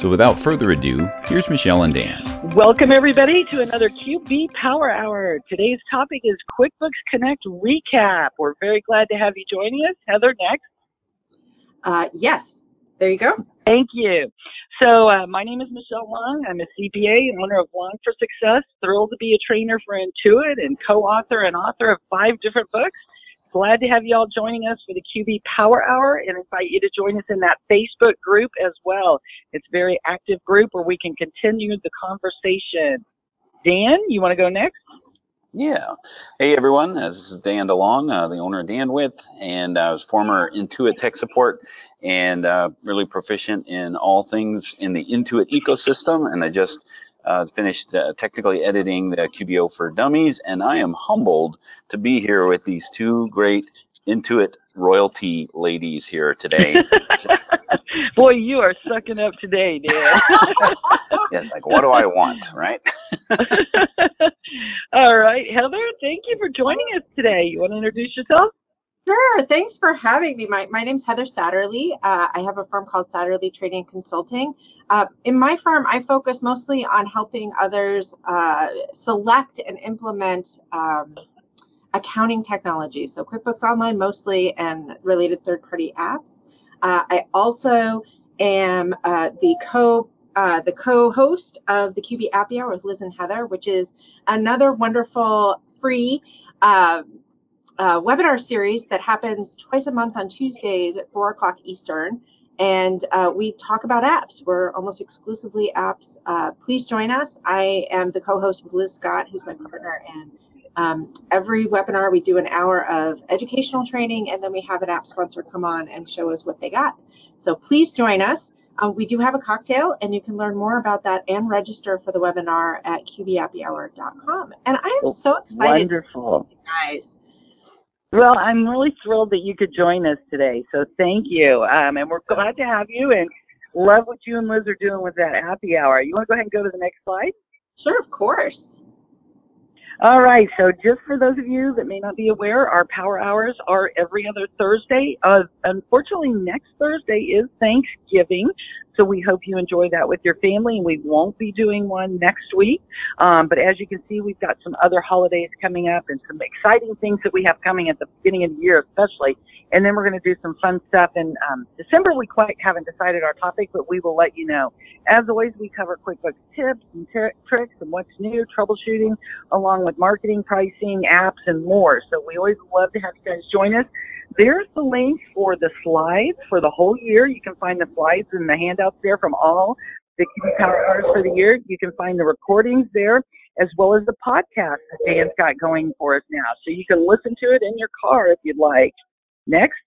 So without further ado, here's Michelle and Dan. Welcome everybody to another QB Power Hour. Today's topic is QuickBooks Connect Recap. We're very glad to have you joining us. Heather, next. Uh, yes, there you go. Thank you. So uh, my name is Michelle Long. I'm a CPA and owner of Long for Success. Thrilled to be a trainer for Intuit and co-author and author of five different books. Glad to have you all joining us for the QB Power Hour and invite you to join us in that Facebook group as well. It's a very active group where we can continue the conversation. Dan, you want to go next? Yeah. Hey, everyone. This is Dan DeLong, uh, the owner of DanWith, and I was former Intuit tech support and uh, really proficient in all things in the Intuit ecosystem. And I just uh, finished uh, technically editing the QBO for Dummies, and I am humbled to be here with these two great Intuit royalty ladies here today. Boy, you are sucking up today, Dan. yes, like what do I want, right? All right, Heather, thank you for joining us today. You want to introduce yourself? Sure. Thanks for having me. My, my name's Heather Satterlee. Uh, I have a firm called Satterlee Trading Consulting. Uh, in my firm, I focus mostly on helping others uh, select and implement um, accounting technology. So QuickBooks Online mostly and related third-party apps. Uh, I also am uh, the co uh, the co-host of the QB Appy Hour with Liz and Heather, which is another wonderful free uh, uh, webinar series that happens twice a month on Tuesdays at 4 o'clock Eastern. And uh, we talk about apps. We're almost exclusively apps. Uh, please join us. I am the co-host with Liz Scott, who's my partner. And um, every webinar, we do an hour of educational training, and then we have an app sponsor come on and show us what they got. So please join us. Uh, we do have a cocktail, and you can learn more about that and register for the webinar at qbappyhour.com. And I am so excited. Wonderful. Guys. Well, I'm really thrilled that you could join us today. So thank you. Um, and we're glad to have you and love what you and Liz are doing with that happy hour. You want to go ahead and go to the next slide? Sure, of course. All right. So just for those of you that may not be aware, our power hours are every other Thursday. Uh, unfortunately, next Thursday is Thanksgiving. So we hope you enjoy that with your family and we won't be doing one next week. Um, but as you can see, we've got some other holidays coming up and some exciting things that we have coming at the beginning of the year, especially. And then we're going to do some fun stuff in um, December. We quite haven't decided our topic, but we will let you know. As always, we cover QuickBooks tips and t- tricks and what's new, troubleshooting, along with marketing, pricing, apps, and more. So we always love to have you guys join us. There's the link for the slides for the whole year. You can find the slides and the handouts there from all the QB Power Hours for the year. You can find the recordings there as well as the podcast that Dan's got going for us now. So you can listen to it in your car if you'd like. Next.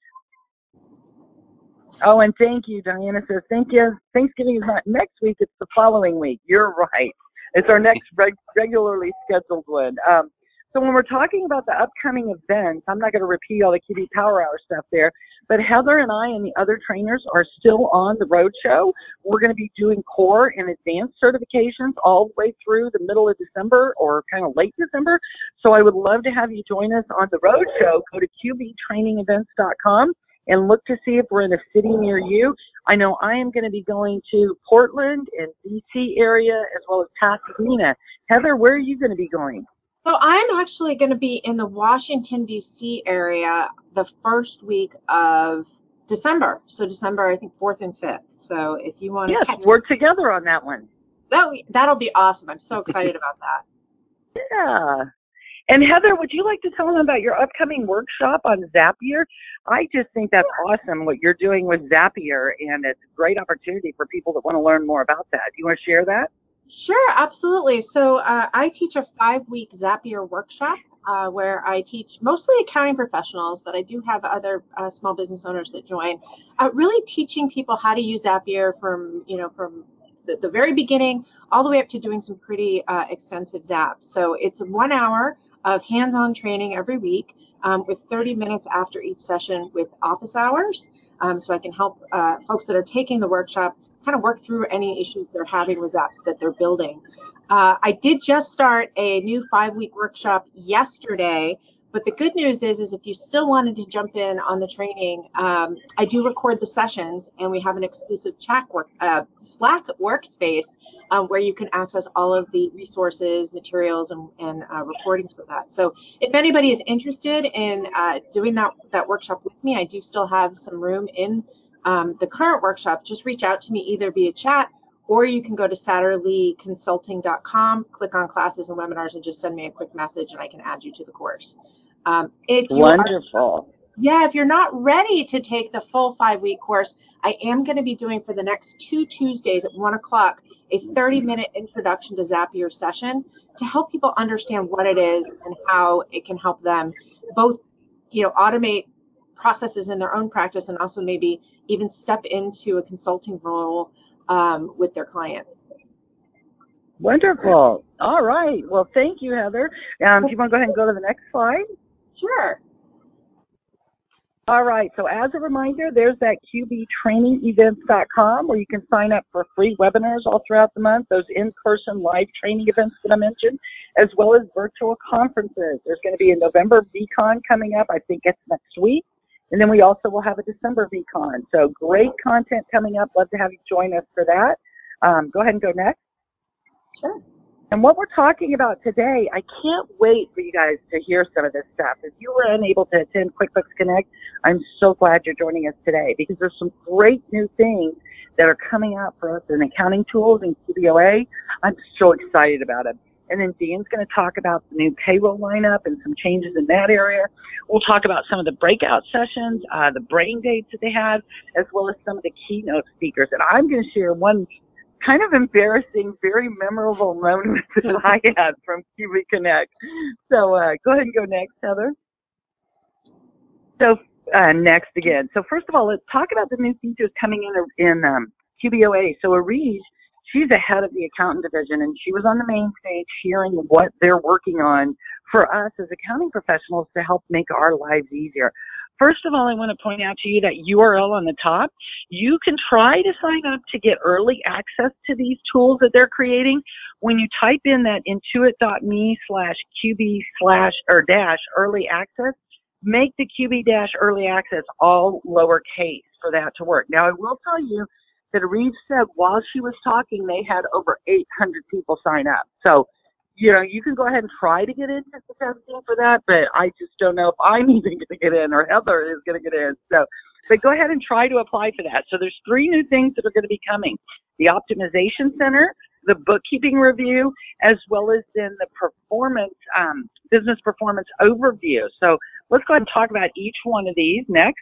Oh, and thank you. Diana says, thank you. Thanksgiving is not next week, it's the following week. You're right. It's our next reg- regularly scheduled one. Um, so when we're talking about the upcoming events, I'm not going to repeat all the QB Power Hour stuff there, but Heather and I and the other trainers are still on the road show. We're going to be doing core and advanced certifications all the way through the middle of December or kind of late December. So I would love to have you join us on the road show. Go to qbtrainingevents.com and look to see if we're in a city near you. I know I am going to be going to Portland and DC area as well as Pasadena. Heather, where are you going to be going? So I'm actually going to be in the Washington D.C. area the first week of December. So December, I think fourth and fifth. So if you want to yes, catch work together on that one. That that'll be awesome. I'm so excited about that. Yeah. And Heather, would you like to tell them about your upcoming workshop on Zapier? I just think that's awesome what you're doing with Zapier, and it's a great opportunity for people that want to learn more about that. Do you want to share that? Sure, absolutely. So uh, I teach a five-week Zapier workshop uh, where I teach mostly accounting professionals, but I do have other uh, small business owners that join. Uh, really teaching people how to use Zapier from you know from the, the very beginning all the way up to doing some pretty uh, extensive zaps. So it's one hour of hands-on training every week um, with 30 minutes after each session with office hours. Um, so I can help uh, folks that are taking the workshop kind of work through any issues they're having with apps that they're building. Uh, I did just start a new five-week workshop yesterday but the good news is, is if you still wanted to jump in on the training, um, I do record the sessions, and we have an exclusive chat work, uh, Slack workspace um, where you can access all of the resources, materials, and, and uh, recordings for that. So if anybody is interested in uh, doing that that workshop with me, I do still have some room in um, the current workshop. Just reach out to me either via chat or you can go to satterleeconsulting.com, click on classes and webinars, and just send me a quick message, and I can add you to the course. Um, if you Wonderful. Are, yeah, if you're not ready to take the full five week course, I am going to be doing for the next two Tuesdays at one o'clock a 30 minute introduction to Zapier session to help people understand what it is and how it can help them both, you know, automate processes in their own practice and also maybe even step into a consulting role um, with their clients. Wonderful. All right. Well, thank you, Heather. Um, do you want to go ahead and go to the next slide? Sure. All right, so as a reminder, there's that qbtrainingevents.com where you can sign up for free webinars all throughout the month, those in-person live training events that I mentioned, as well as virtual conferences. There's going to be a November VCon coming up, I think it's next week, and then we also will have a December VCon. So great content coming up. Love to have you join us for that. Um, go ahead and go next. Sure. And what we're talking about today, I can't wait for you guys to hear some of this stuff. If you were unable to attend QuickBooks Connect, I'm so glad you're joining us today because there's some great new things that are coming out for us in accounting tools and QBOA. I'm so excited about it. And then Dan's going to talk about the new payroll lineup and some changes in that area. We'll talk about some of the breakout sessions, uh, the brain dates that they had, as well as some of the keynote speakers. And I'm going to share one kind of embarrassing, very memorable moment that I had from QB Connect. So uh, go ahead and go next, Heather. So uh, next again. So first of all, let's talk about the new features coming in in um, QBOA. So Ariege, she's the head of the accountant division, and she was on the main stage hearing what they're working on for us as accounting professionals to help make our lives easier. First of all, I want to point out to you that URL on the top, you can try to sign up to get early access to these tools that they're creating. When you type in that intuit.me slash QB slash or dash early access, make the QB dash early access all lowercase for that to work. Now, I will tell you that Reeves said while she was talking, they had over 800 people sign up. So you know, you can go ahead and try to get into the testing for that, but I just don't know if I'm even going to get in or Heather is going to get in. So, but go ahead and try to apply for that. So there's three new things that are going to be coming. The optimization center, the bookkeeping review, as well as then the performance, um, business performance overview. So let's go ahead and talk about each one of these next.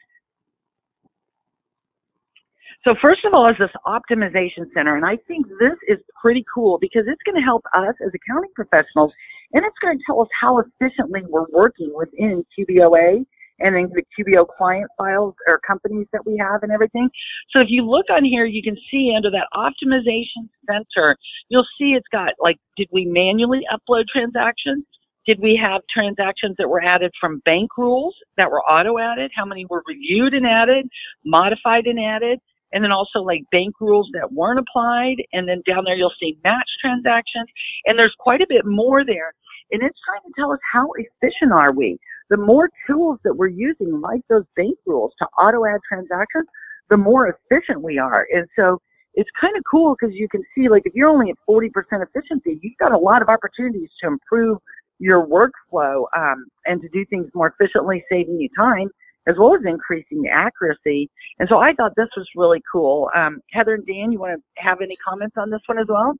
So first of all is this optimization center, and I think this is pretty cool because it's going to help us as accounting professionals, and it's going to tell us how efficiently we're working within QBOA and then the QBO client files or companies that we have and everything. So if you look on here, you can see under that optimization center, you'll see it's got like, did we manually upload transactions? Did we have transactions that were added from bank rules that were auto added? How many were reviewed and added, modified and added? And then also like bank rules that weren't applied. And then down there you'll see match transactions. And there's quite a bit more there. And it's trying to tell us how efficient are we. The more tools that we're using, like those bank rules to auto add transactions, the more efficient we are. And so it's kind of cool because you can see like if you're only at 40% efficiency, you've got a lot of opportunities to improve your workflow um, and to do things more efficiently, saving you time as well as increasing the accuracy. And so I thought this was really cool. Um, Heather and Dan, you want to have any comments on this one as well?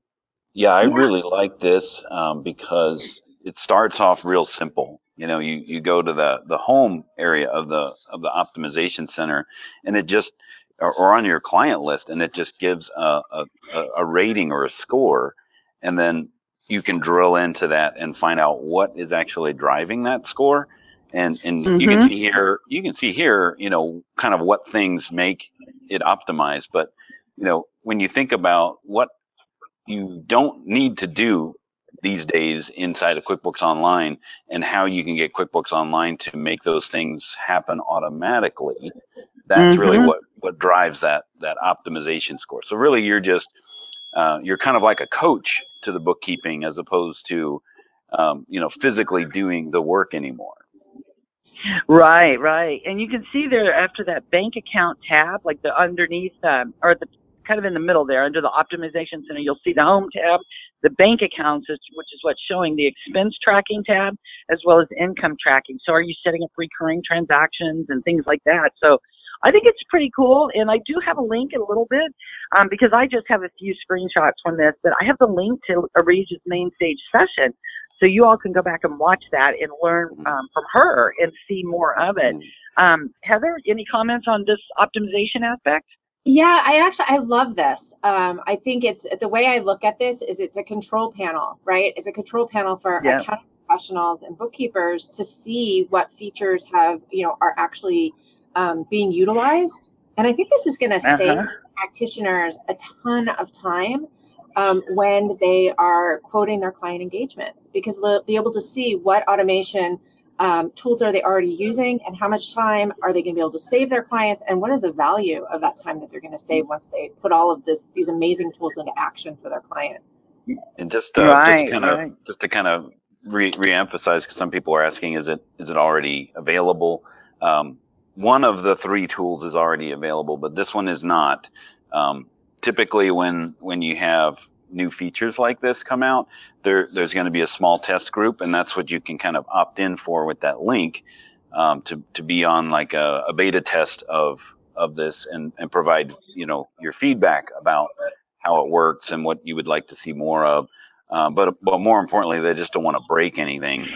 Yeah, I yeah. really like this um, because it starts off real simple. You know, you, you go to the, the home area of the of the optimization center, and it just or, or on your client list, and it just gives a, a, a rating or a score, and then you can drill into that and find out what is actually driving that score and and mm-hmm. you can mm-hmm. see here you can see here you know kind of what things make it optimized but you know when you think about what you don't need to do these days inside of QuickBooks Online and how you can get QuickBooks Online to make those things happen automatically. That's mm-hmm. really what what drives that that optimization score. So really, you're just uh, you're kind of like a coach to the bookkeeping as opposed to um, you know physically doing the work anymore. Right, right. And you can see there after that bank account tab, like the underneath, um, or the kind of in the middle there under the optimization center, you'll see the home tab, the bank accounts, which is what's showing the expense tracking tab, as well as income tracking. So are you setting up recurring transactions and things like that? So I think it's pretty cool. And I do have a link in a little bit, um, because I just have a few screenshots from this, but I have the link to Ariege's main stage session so you all can go back and watch that and learn mm-hmm. um, from her and see more of it. Mm-hmm. Um, Heather, any comments on this optimization aspect? Yeah, I actually I love this. Um, I think it's the way I look at this is it's a control panel, right? It's a control panel for yeah. accounting professionals and bookkeepers to see what features have you know are actually um, being utilized. And I think this is going to uh-huh. save practitioners a ton of time um, when they are quoting their client engagements because they'll be able to see what automation um, tools are they already using and how much time are they going to be able to save their clients and what is the value of that time that they're going to save once they put all of this these amazing tools into action for their client. And just, uh, right, just kind of right. just to kind of re- emphasize because some people are asking is it is it already available? Um, one of the three tools is already available but this one is not. Um, typically when when you have new features like this come out, there there's going to be a small test group, and that's what you can kind of opt in for with that link um, to to be on like a, a, beta test of of this and and provide you know your feedback about how it works and what you would like to see more of. Uh, but but more importantly, they just don't want to break anything.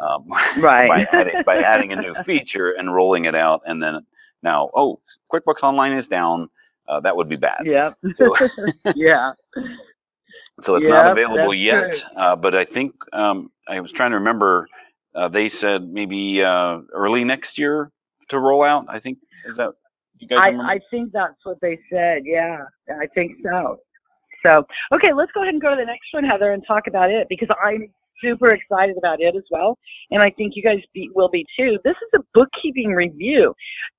Um, right. by, adding, by adding a new feature and rolling it out, and then now, oh, QuickBooks Online is down uh, that would be bad. Yeah. So, yeah. So it's not available yet, uh, but I think um, I was trying to remember. Uh, they said maybe uh, early next year to roll out. I think is that you guys? I, I think that's what they said. Yeah, I think so. So okay, let's go ahead and go to the next one, Heather, and talk about it because I'm super excited about it as well. And I think you guys be, will be too. This is a bookkeeping review.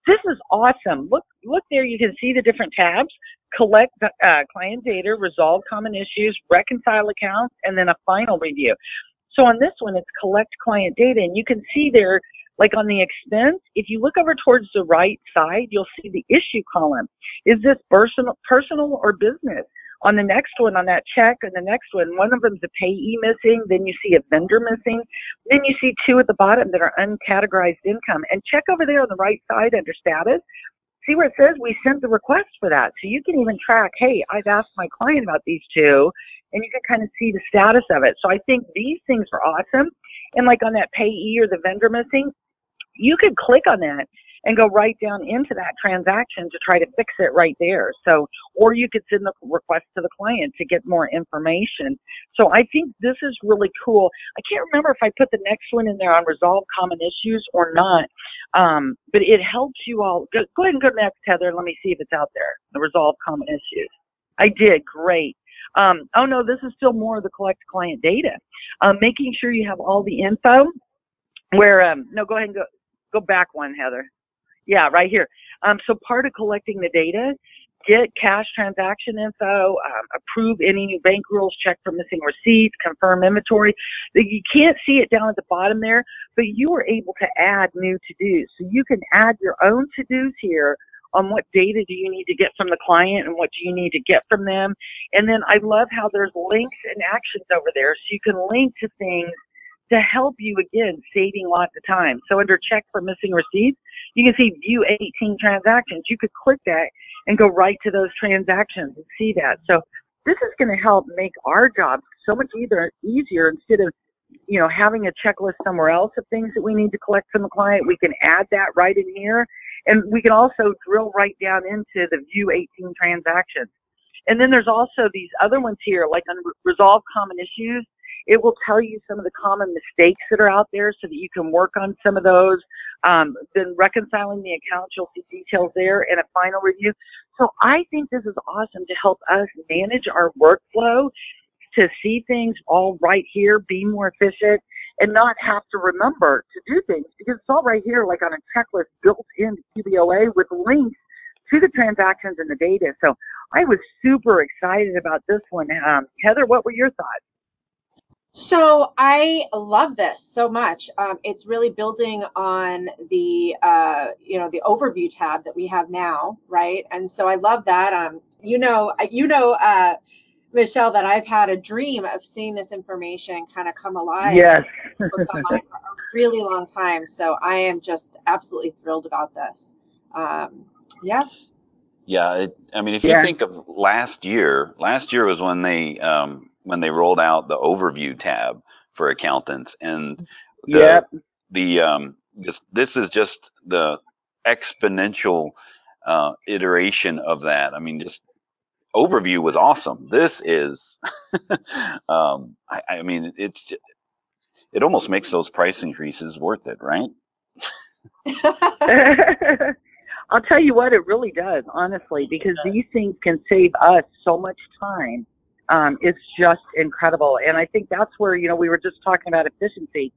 This is awesome. Look, look there. You can see the different tabs. Collect uh, client data, resolve common issues, reconcile accounts, and then a final review. So on this one, it's collect client data, and you can see there, like on the expense, if you look over towards the right side, you'll see the issue column. Is this personal, personal or business? On the next one, on that check, and the next one, one of them's a payee missing, then you see a vendor missing, then you see two at the bottom that are uncategorized income. And check over there on the right side under status. See where it says we sent the request for that. So you can even track, hey, I've asked my client about these two, and you can kind of see the status of it. So I think these things are awesome. And like on that payee or the vendor missing, you could click on that and go right down into that transaction to try to fix it right there. So, or you could send the request to the client to get more information. So I think this is really cool. I can't remember if I put the next one in there on resolve common issues or not. Um, but it helps you all. Go, go ahead and go next, Heather. Let me see if it's out there. The resolve common issues. I did. Great. Um, oh no, this is still more of the collect client data. Um, making sure you have all the info. Where um, no, go ahead and go go back one, Heather. Yeah, right here. Um, so part of collecting the data, get cash transaction info, um, approve any new bank rules, check for missing receipts, confirm inventory. You can't see it down at the bottom there, but you are able to add new to-dos. So you can add your own to-dos here on what data do you need to get from the client and what do you need to get from them. And then I love how there's links and actions over there. So you can link to things to help you again, saving lots of time. So under check for missing receipts, you can see view 18 transactions. You could click that and go right to those transactions and see that. So this is going to help make our job so much either easier instead of you know having a checklist somewhere else of things that we need to collect from the client. We can add that right in here, and we can also drill right down into the view 18 transactions. And then there's also these other ones here, like unresolved common issues. It will tell you some of the common mistakes that are out there so that you can work on some of those. Um, then reconciling the accounts, you'll see details there and a final review. So I think this is awesome to help us manage our workflow to see things all right here, be more efficient, and not have to remember to do things because it's all right here, like on a checklist built into QBOA with links to the transactions and the data. So I was super excited about this one. Um, Heather, what were your thoughts? So I love this so much. Um, it's really building on the uh, you know the overview tab that we have now, right? And so I love that. Um, you know, you know, uh, Michelle, that I've had a dream of seeing this information kind of come alive. Yes. for a really long time. So I am just absolutely thrilled about this. Um, yeah. Yeah, it, I mean, if you think of last year, last year was when they um, when they rolled out the overview tab for accountants, and the Yep. the um, just this is just the exponential uh, iteration of that. I mean, just overview was awesome. This is, um, I, I mean, it's it almost makes those price increases worth it, right? I'll tell you what, it really does, honestly, because these things can save us so much time. Um, it's just incredible. And I think that's where, you know, we were just talking about efficiency.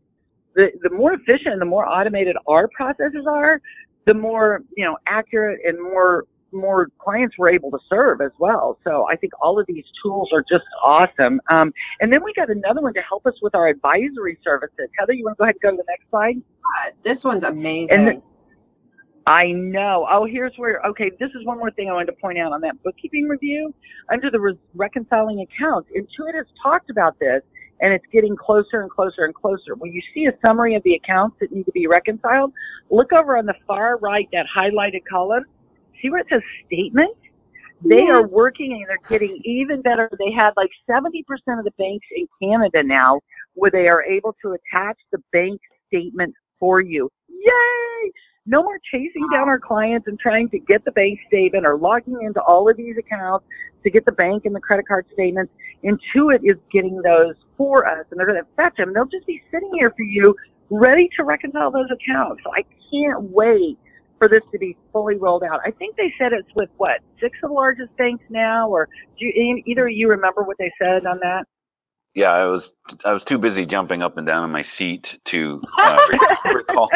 The, the more efficient and the more automated our processes are, the more, you know, accurate and more, more clients we're able to serve as well. So I think all of these tools are just awesome. Um, and then we got another one to help us with our advisory services. Heather, you want to go ahead and go to the next slide? this one's amazing. I know. Oh, here's where, okay, this is one more thing I wanted to point out on that bookkeeping review. Under the re- reconciling accounts, Intuit has talked about this and it's getting closer and closer and closer. When you see a summary of the accounts that need to be reconciled, look over on the far right, that highlighted column. See where it says statement? They Yeah. are working and they're getting even better. They had like 70% of the banks in Canada now where they are able to attach the bank statement for you. No more chasing down our clients and trying to get the bank statement or logging into all of these accounts to get the bank and the credit card statements. Intuit is getting those for us and they're going to fetch them. They'll just be sitting here for you ready to reconcile those accounts. So I can't wait for this to be fully rolled out. I think they said it's with what, six of the largest banks now or do you, either of you remember what they said on that? Yeah, I was I was too busy jumping up and down in my seat to uh, recall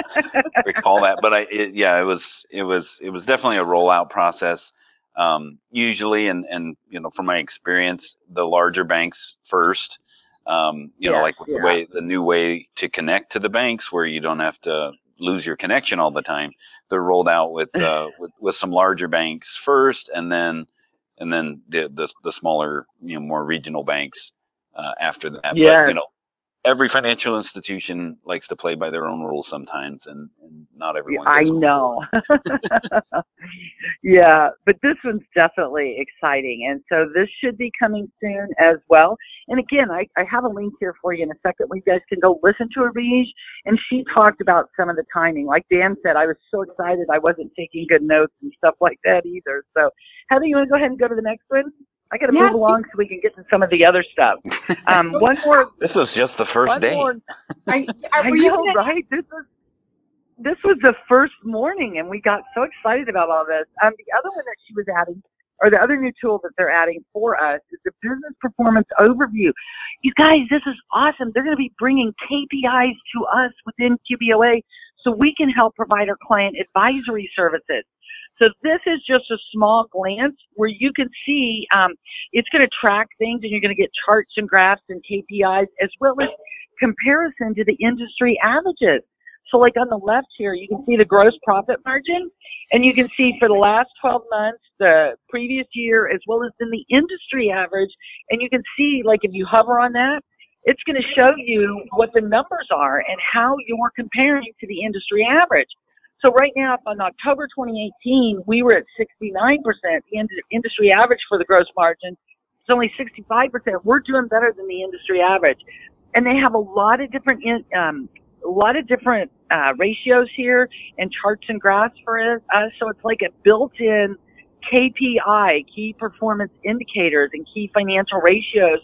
recall that. But I it, yeah, it was it was it was definitely a rollout process. Um, usually, and and you know from my experience, the larger banks first. Um, you know, like with the way the new way to connect to the banks, where you don't have to lose your connection all the time. They're rolled out with uh, with, with some larger banks first, and then and then the the, the smaller, you know, more regional banks uh, after that. But you know, every financial institution likes to play by their own rules sometimes, and, and not everyone. I know. yeah, but this one's definitely exciting. And so this should be coming soon as well. And again, I, I have a link here for you in a second where you guys can go listen to Ariege. And she talked about some of the timing. Like Dan said, I was so excited I wasn't taking good notes and stuff like that either. So Heather, you want to go ahead and go to the next one? I got to Yes, move along so we can get to some of the other stuff. Um, one more This was just the first day. more Are, are, I know, gonna- right? This was this was the first morning, and we got so excited about all this. Um, the other one that she was adding, or the other new tool that they're adding for us, is the business performance overview. You guys, this is awesome. They're going to be bringing KPIs to us within QBOA, so we can help provide our client advisory services. So this is just a small glance where you can see um, it's going to track things, and you're going to get charts and graphs and KPIs as well as comparison to the industry averages. So like on the left here, you can see the gross profit margin and you can see for the last 12 months, the previous year, as well as in the industry average. And you can see like if you hover on that, it's going to show you what the numbers are and how you're comparing to the industry average. So right now, on October 2018, we were at 69%. The industry average for the gross margin is only 65%. We're doing better than the industry average. And they have a lot of different, um, a lot of different uh, ratios here and charts and graphs for us. So it's like a built-in KPI, key performance indicators and key financial ratios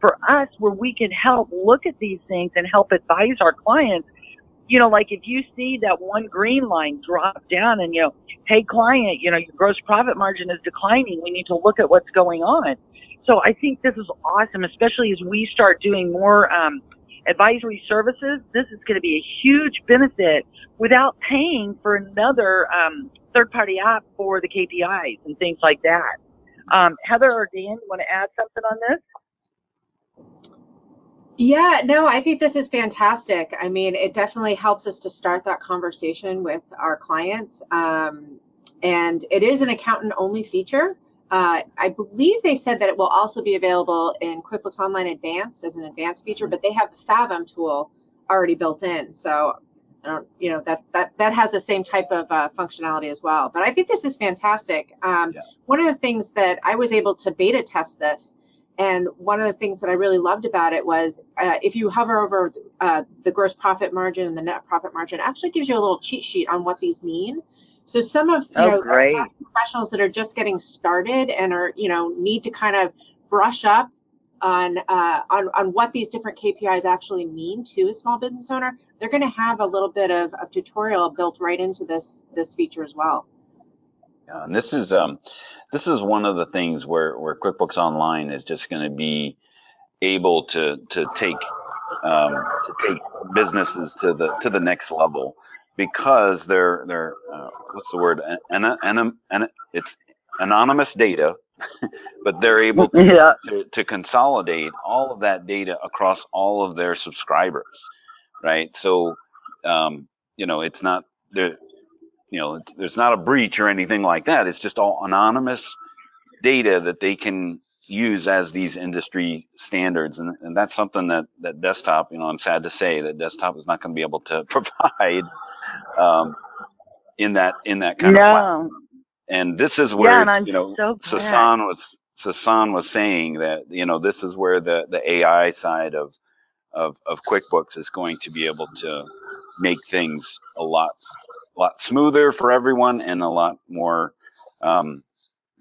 for us where we can help look at these things and help advise our clients you know, like if you see that one green line drop down and, you know, hey client, you know, your gross profit margin is declining. We need to look at what's going on. So I think this is awesome, especially as we start doing more, um, advisory services. This is going to be a huge benefit without paying for another, um, third party app for the KPIs and things like that. Um, Heather or Dan, you want to add something on this? Yeah, no, I think this is fantastic. I mean, it definitely helps us to start that conversation with our clients. Um, and it is an accountant only feature. Uh, I believe they said that it will also be available in QuickBooks Online Advanced as an advanced feature, but they have the Fathom tool already built in. So I don't, you know, that that that has the same type of uh, functionality as well. But I think this is fantastic. Um, yeah. One of the things that I was able to beta test this and one of the things that I really loved about it was uh, if you hover over uh, the gross profit margin and the net profit margin, it actually gives you a little cheat sheet on what these mean. So some of you oh, know great. professionals that are just getting started and are you know need to kind of brush up on uh, on on what these different KPIs actually mean to a small business owner, they're going to have a little bit of, of tutorial built right into this this feature as well. Yeah, and this is um, this is one of the things where, where QuickBooks Online is just going to be able to to take um, to take businesses to the to the next level because they're they're uh, what's the word an, an, an, it's anonymous data but they're able to, yeah. to, to consolidate all of that data across all of their subscribers right so um, you know it's not there you know, there's not a breach or anything like that. It's just all anonymous data that they can use as these industry standards. And, and that's something that, that desktop, you know, I'm sad to say that desktop is not going to be able to provide um, in that in that kind no. of platform. And this is where yeah, you know so Sasan was Sasan was saying that you know this is where the the AI side of of of QuickBooks is going to be able to make things a lot a lot smoother for everyone and a lot more um,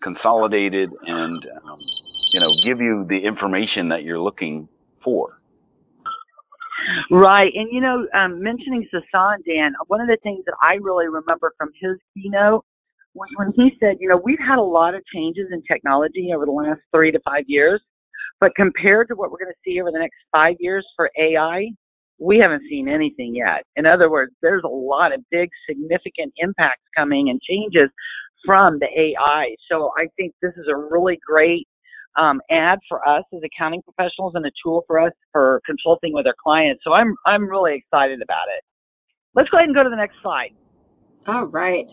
consolidated and um, you know give you the information that you're looking for. Right, and you know, um, mentioning Sasan, Dan, one of the things that I really remember from his keynote was when he said, you know, we've had a lot of changes in technology over the last three to five years, but compared to what we're going to see over the next five years for AI, we haven't seen anything yet. In other words, there's a lot of big, significant impacts coming and changes from the AI. So I think this is a really great um, ad for us as accounting professionals and a tool for us for consulting with our clients. So I'm I'm really excited about it. Let's go ahead and go to the next slide. All right.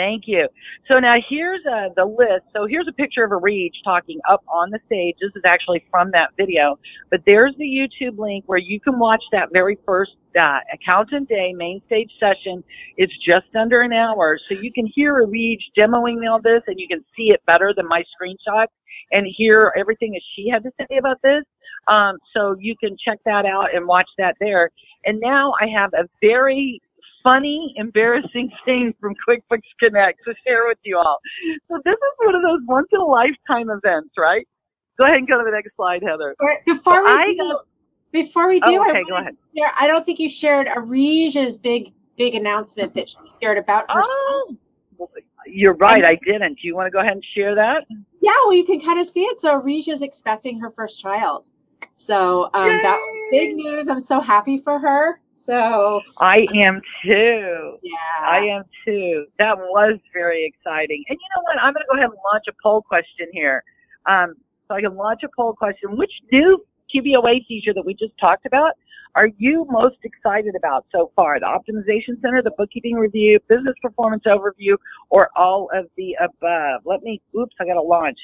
Thank you. So now here's uh, the list. So here's a picture of Ariege talking up on the stage. This is actually from that video, but there's the YouTube link where you can watch that very first uh, Accountant Day main stage session. It's just under an hour, so you can hear Ariege demoing all this, and you can see it better than my screenshot and hear everything that she had to say about this. Um, so you can check that out and watch that there. And now I have a very funny, embarrassing thing from QuickBooks Connect to share with you all. So this is one of those once in a lifetime events, right? Go ahead and go to the next slide, Heather. Before so we do, before we do, oh, okay, I, go ahead. Share, I don't think you shared Ariege's big big announcement that she shared about her oh. You're right, I didn't. Do you want to go ahead and share that? Yeah, well, you can kind of see it. So Ariege is expecting her first child. So um, that was big news. I'm so happy for her. So I am too. Yeah. I am too. That was very exciting. And you know what? I'm going to go ahead and launch a poll question here. Um, so I can launch a poll question. Which new QBOA feature that we just talked about are you most excited about so far? The Optimization Center, the Bookkeeping Review, Business Performance Overview, or all of the above? Let me, oops, I got to launch.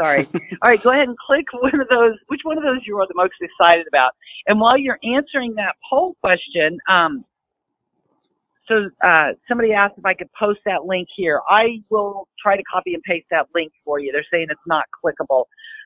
Sorry. All right, go ahead and click one of those. Which one of those you are the most excited about? And while you're answering that poll question, um, so uh, somebody asked if I could post that link here. I will try to copy and paste that link for you. They're saying it's not clickable.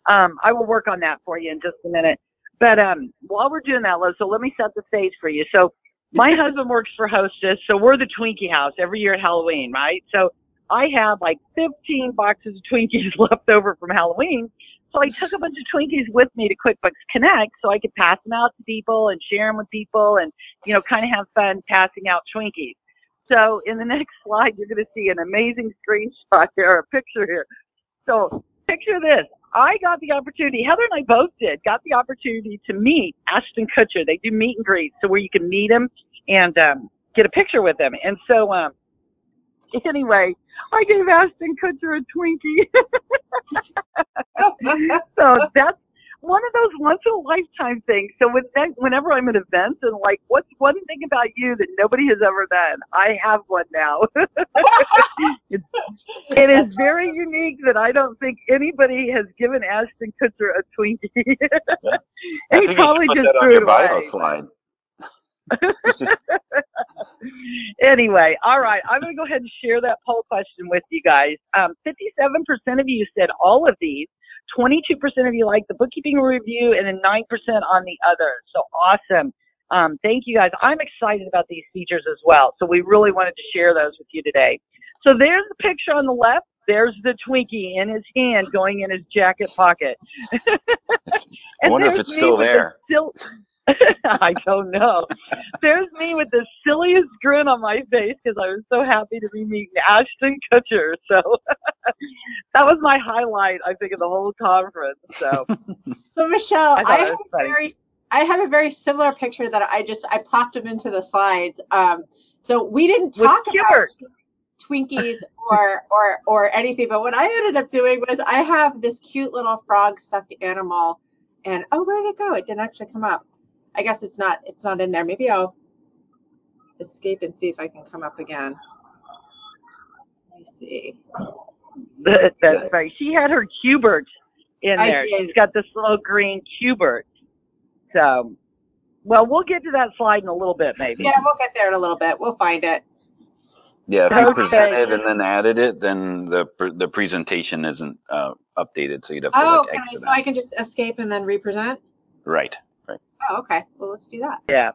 Um, I will work on that for you in just a minute. But um, while we're doing that, so let me set the stage for you. So my husband works for Hostess, so we're the Twinkie House every year at Halloween, right? So I have like 15 boxes of Twinkies left over from Halloween. So I took a bunch of Twinkies with me to QuickBooks Connect so I could pass them out to people and share them with people and, you know, kind of have fun passing out Twinkies. So in the next slide, you're going to see an amazing screenshot here, or a picture here. So picture this. I got the opportunity, Heather and I both did, got the opportunity to meet Ashton Kutcher. They do meet and greets, so where you can meet him and um, get a picture with him. And so, um, anyway, I gave Ashton Kutcher a Twinkie. so that's one of those once in a lifetime things. So when whenever I'm at events and like, what's one thing about you that nobody has ever done? I have one now. it is very unique that I don't think anybody has given Ashton Kutcher a Twinkie. he probably just threw it away. Anyway, all right. I'm going to go ahead and share that poll question with you guys. Um, 57% of you said all of these. 22% of you like the bookkeeping review, and then 9% on the other. So awesome. Um, thank you guys. I'm excited about these features as well. So we really wanted to share those with you today. So there's the picture on the left. There's the Twinkie in his hand going in his jacket pocket. I wonder if it's still there. The I don't know. There's me with the silliest grin on my face because I was so happy to be meeting Ashton Kutcher. So that was my highlight, I think, of the whole conference. So, so Michelle, I, I have a very, I have a very similar picture that I just I plopped them into the slides. Um, so we didn't talk about Twinkies or or or anything, but what I ended up doing was I have this cute little frog stuffed animal, and oh, where did it go? It didn't actually come up. I guess it's not it's not in there. Maybe I'll escape and see if I can come up again. Let me see. That's right. She had her Cubert in there. She's got this little green Cubert. So, well, we'll get to that slide in a little bit, maybe. Yeah, we'll get there in a little bit. We'll find it. Yeah, if you okay. presented and then added it, then the the presentation isn't uh, updated, so you'd have to oh, like exit. Oh, so I can just escape and then represent. Right. Right. Oh, okay. Well, let's do that. Yeah.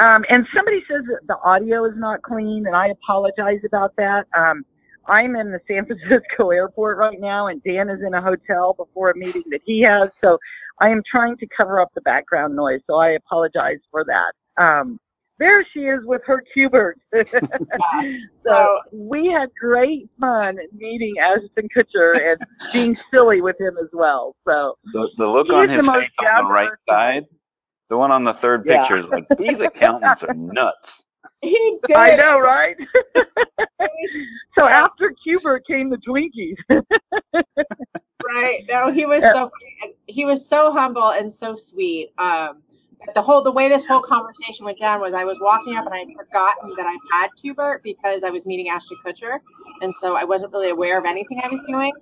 Um, and somebody says that the audio is not clean, and I apologize about that. Um, I'm in the San Francisco airport right now, and Dan is in a hotel before a meeting that he has. So I am trying to cover up the background noise. So I apologize for that. Um, there she is with her Q*bert. so we had great fun meeting Ashton Kutcher and being silly with him as well. So the, the look on his face on the right side, the one on the third picture is like these accountants are nuts. He did. I know, right? so after Q*bert came the Twinkies. right. No, he was so he was so humble and so sweet. Um, the whole the way this whole conversation went down was I was walking up and I had forgotten that I had Q*bert because I was meeting Ashton Kutcher, and so I wasn't really aware of anything I was doing.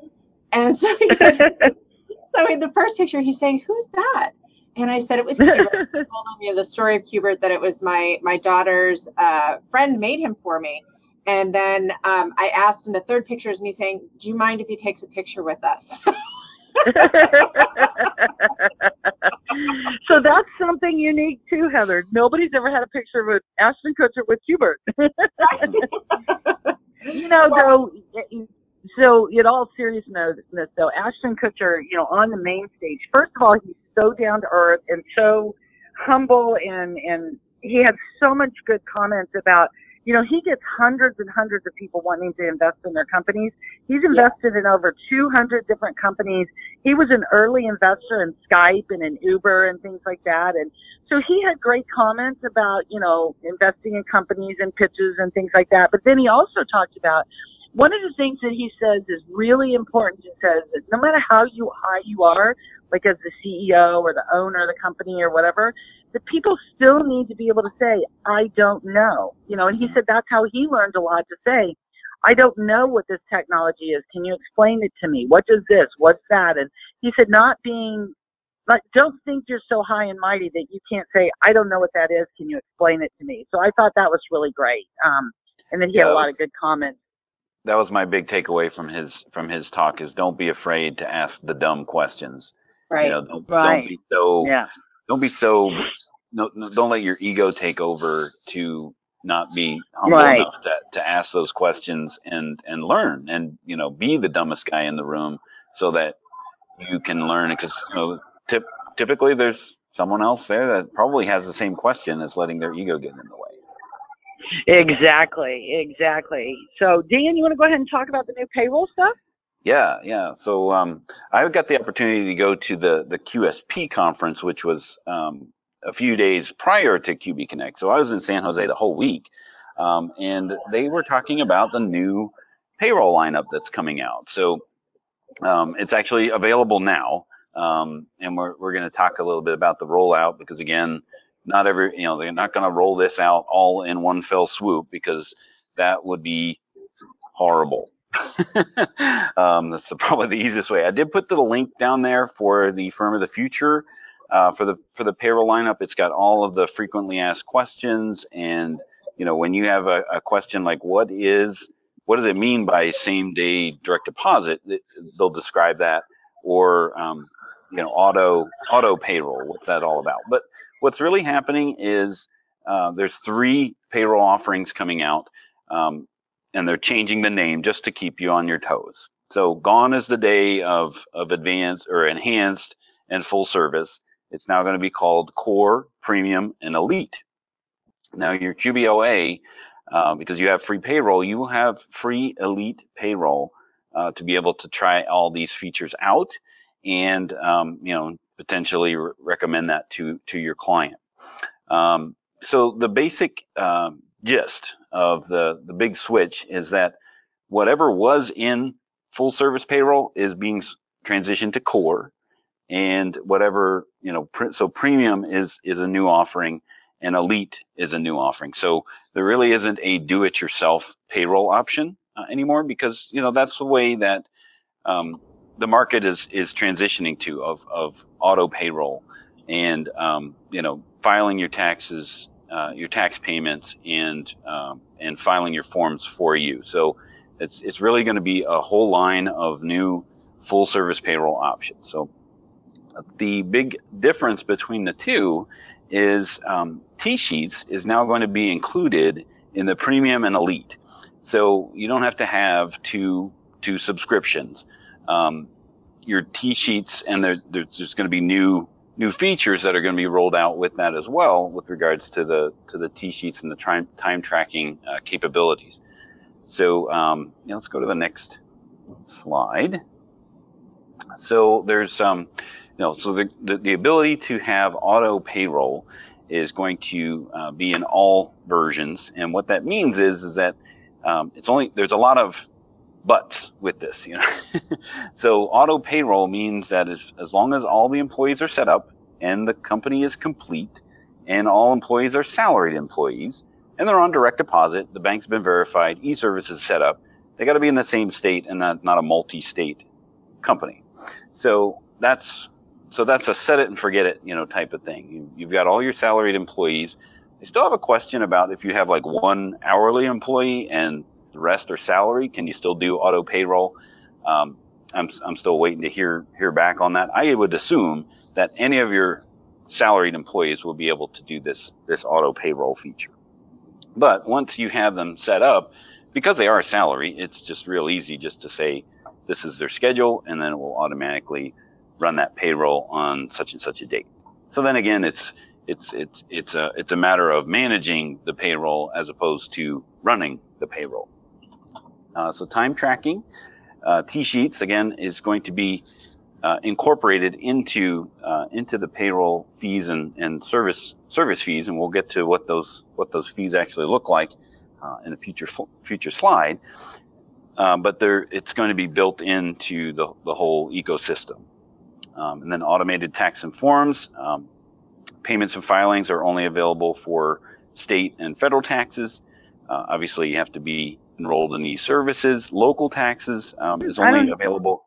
And so he said, so in the first picture he's saying, "Who's that?" And I said it was Cubert. told me the story of Cubert that it was my my daughter's uh, friend made him for me. And then um, I asked him. The third picture is me saying, "Do you mind if he takes a picture with us?" so that's something unique too, Heather. Nobody's ever had a picture of an Ashton Kutcher with Q*bert. you know, though, so in all seriousness, though, Ashton Kutcher, you know, on the main stage, first of all, he's so down to earth and so humble and, and he had so much good comments about you know, he gets hundreds and hundreds of people wanting to invest in their companies. He's invested yeah. in over 200 different companies. He was an early investor in Skype and in Uber and things like that. And so he had great comments about, you know, investing in companies and pitches and things like that. But then he also talked about one of the things that he says is really important. He says that no matter how you high you are, like as the CEO or the owner of the company or whatever, the people still need to be able to say, I don't know. You know, and he said that's how he learned a lot to say, I don't know what this technology is. Can you explain it to me? What does this? What's that? And he said, not being, like, don't think you're so high and mighty that you can't say, I don't know what that is. Can you explain it to me? So I thought that was really great. Um, and then he yeah, had a lot of good comments. That was my big takeaway from his from his talk is don't be afraid to ask the dumb questions. Right. You know, don't, right. don't be so yeah don't be so no, no, don't let your ego take over to not be humble right. enough to, to ask those questions and and learn and you know be the dumbest guy in the room so that you can learn because you know, tip, typically there's someone else there that probably has the same question as letting their ego get in the way. Exactly, exactly. So, Dan, you want to go ahead and talk about the new payroll stuff? Yeah, yeah. So um, I got the opportunity to go to the the QSP conference, which was um, a few days prior to QB Connect. So I was in San Jose the whole week, um, and they were talking about the new payroll lineup that's coming out. So um, it's actually available now, um, and we're we're going to talk a little bit about the rollout because again, not every you know they're not going to roll this out all in one fell swoop because that would be horrible. um, that's the, probably the easiest way. I did put the link down there for the firm of the future. Uh, for the for the payroll lineup, it's got all of the frequently asked questions, and you know when you have a, a question like what is what does it mean by same day direct deposit, they'll describe that, or um, you know auto auto payroll, what's that all about? But what's really happening is uh, there's three payroll offerings coming out. Um, and they're changing the name just to keep you on your toes. So gone is the day of, of advanced or enhanced and full service. It's now going to be called core, premium, and elite. Now your QBOA, uh, because you have free payroll, you will have free elite payroll uh, to be able to try all these features out and um, you know potentially re- recommend that to to your client. Um, so the basic um, gist of the, the big switch is that whatever was in full service payroll is being transitioned to core and whatever you know so premium is is a new offering and elite is a new offering so there really isn't a do it yourself payroll option uh, anymore because you know that's the way that um, the market is is transitioning to of of auto payroll and um, you know filing your taxes uh, your tax payments and um, and filing your forms for you. So it's it's really going to be a whole line of new full service payroll options. So the big difference between the two is um, T-Sheets is now going to be included in the premium and elite. So you don't have to have two two subscriptions. Um, your T-Sheets and there, there's going to be new new features that are going to be rolled out with that as well with regards to the to the T-Sheets and the time, time tracking uh, capabilities. So um, yeah, let's go to the next slide. So there's um, you know, so the, the, the ability to have auto payroll is going to uh, be in all versions, and what that means is is that um, it's only there's a lot of buts with this, you know. so auto payroll means that as, as long as all the employees are set up and the company is complete and all employees are salaried employees and they're on direct deposit, the bank's been verified, e-service is set up, they got to be in the same state and not, not a multi-state company. So that's so that's a set it and forget it, you know, type of thing. You, you've got all your salaried employees. I still have a question about if you have like one hourly employee and the rest are salary. Can you still do auto payroll? Um, I'm, I'm still waiting to hear hear back on that. I would assume that any of your salaried employees will be able to do this this auto payroll feature. But once you have them set up, because they are salary, it's just real easy just to say this is their schedule, and then it will automatically run that payroll on such and such a date. So then again, it's it's it's it's a it's a matter of managing the payroll as opposed to running the payroll. Uh, so time tracking, uh, T-Sheets again is going to be uh, incorporated into uh, into the payroll fees and, and service service fees, and we'll get to what those what those fees actually look like uh, in a future future slide. Uh, but it's going to be built into the, the whole ecosystem. Um, and then automated tax and forms, um, payments and filings are only available for state and federal taxes. obviously, you have to be enrolled in these services. Local taxes um, is only available.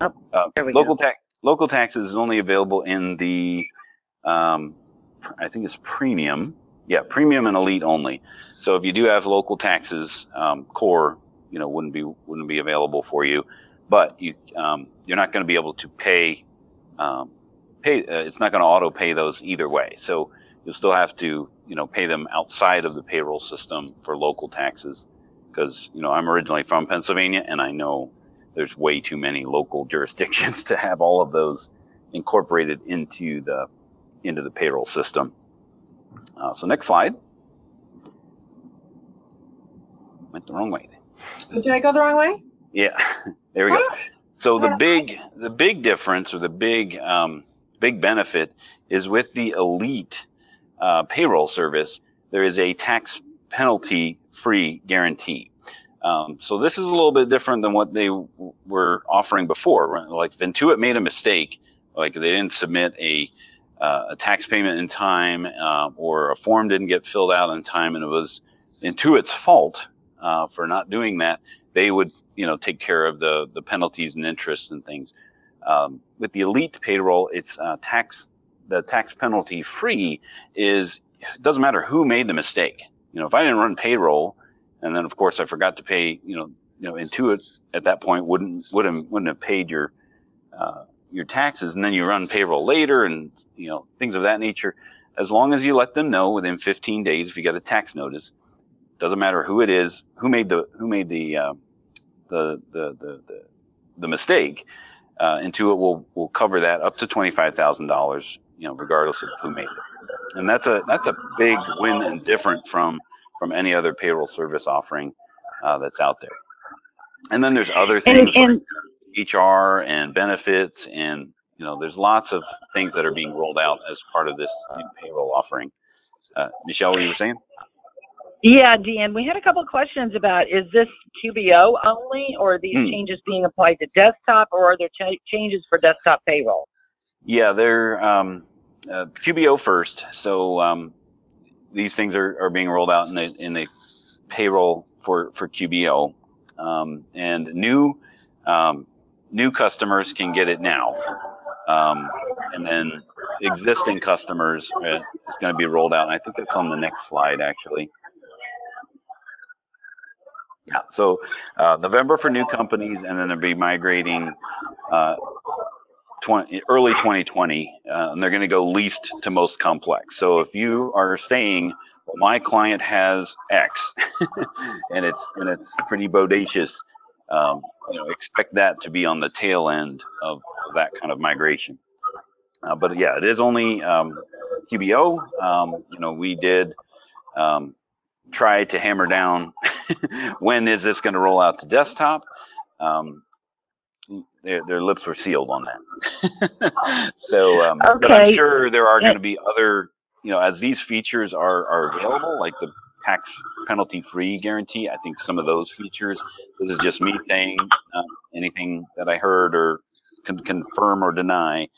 Oh, uh, local tax local taxes is only available in the um, I think it's premium. Yeah, premium and elite only. So if you do have local taxes, um, core, you know, wouldn't be wouldn't be available for you. But you um, you're not going to be able to pay um, pay. Uh, it's not going to auto pay those either way. So you'll still have to you know, pay them outside of the payroll system for local taxes. Because, you know, I'm originally from Pennsylvania and I know there's way too many local jurisdictions to have all of those incorporated into the into the payroll system. Uh, so next slide. Went the wrong way. Did I go the wrong way? Yeah, there we go. So the big the big difference or the big um, big benefit is with the elite uh, payroll service. There is a tax penalty free guarantee. Um, so this is a little bit different than what they w- were offering before. Like Intuit made a mistake, like they didn't submit a uh, a tax payment in time, uh, or a form didn't get filled out in time, and it was Intuit's fault uh, for not doing that, they would, you know, take care of the the penalties and interest and things. Um, with the elite payroll, it's uh, tax the tax penalty free is it doesn't matter who made the mistake. You know, if I didn't run payroll, and then of course I forgot to pay, you know, you know, Intuit at that point wouldn't wouldn't wouldn't have paid your uh, your taxes, and then you run payroll later, and you know things of that nature. As long as you let them know within 15 days if you get a tax notice, doesn't matter who it is, who made the who made the uh, the, the the the the mistake. Uh, Intuit will will cover that up to twenty five thousand dollars, you know, regardless of who made it. And that's a that's a big win and different from from any other payroll service offering uh, that's out there. And then there's other things And, like HR and benefits, and you know, there's lots of things that are being rolled out as part of this new payroll offering. Uh, Michelle, what you were saying? yeah, Deanne, we had a couple of questions about is this QBO only, or are these Hmm. changes being applied to desktop, or are there ch- changes for desktop payroll? Yeah, they're um, uh, QBO first. So um, these things are, are being rolled out in the in the payroll for for QBO, um, and new um, new customers can get it now, um, and then existing customers uh, is going to be rolled out. And I think it's on the next slide actually. Yeah, so uh, November for new companies, and then they'll be migrating uh, 20, early 2020, uh, and they're going to go least to most complex. So if you are saying, well, my client has X, and it's and it's pretty bodacious, um, you know, expect that to be on the tail end of that kind of migration. Uh, but yeah, it is only um, QBO. Um, you know, we did um, try to hammer down when is this going to roll out to desktop. Um, their, their lips were sealed on that. so, um, but I'm sure there are Yeah. going to be other, you know, as these features are, are available, like the tax penalty free guarantee. I think some of those features, this is just me saying uh, anything that I heard or can confirm or deny.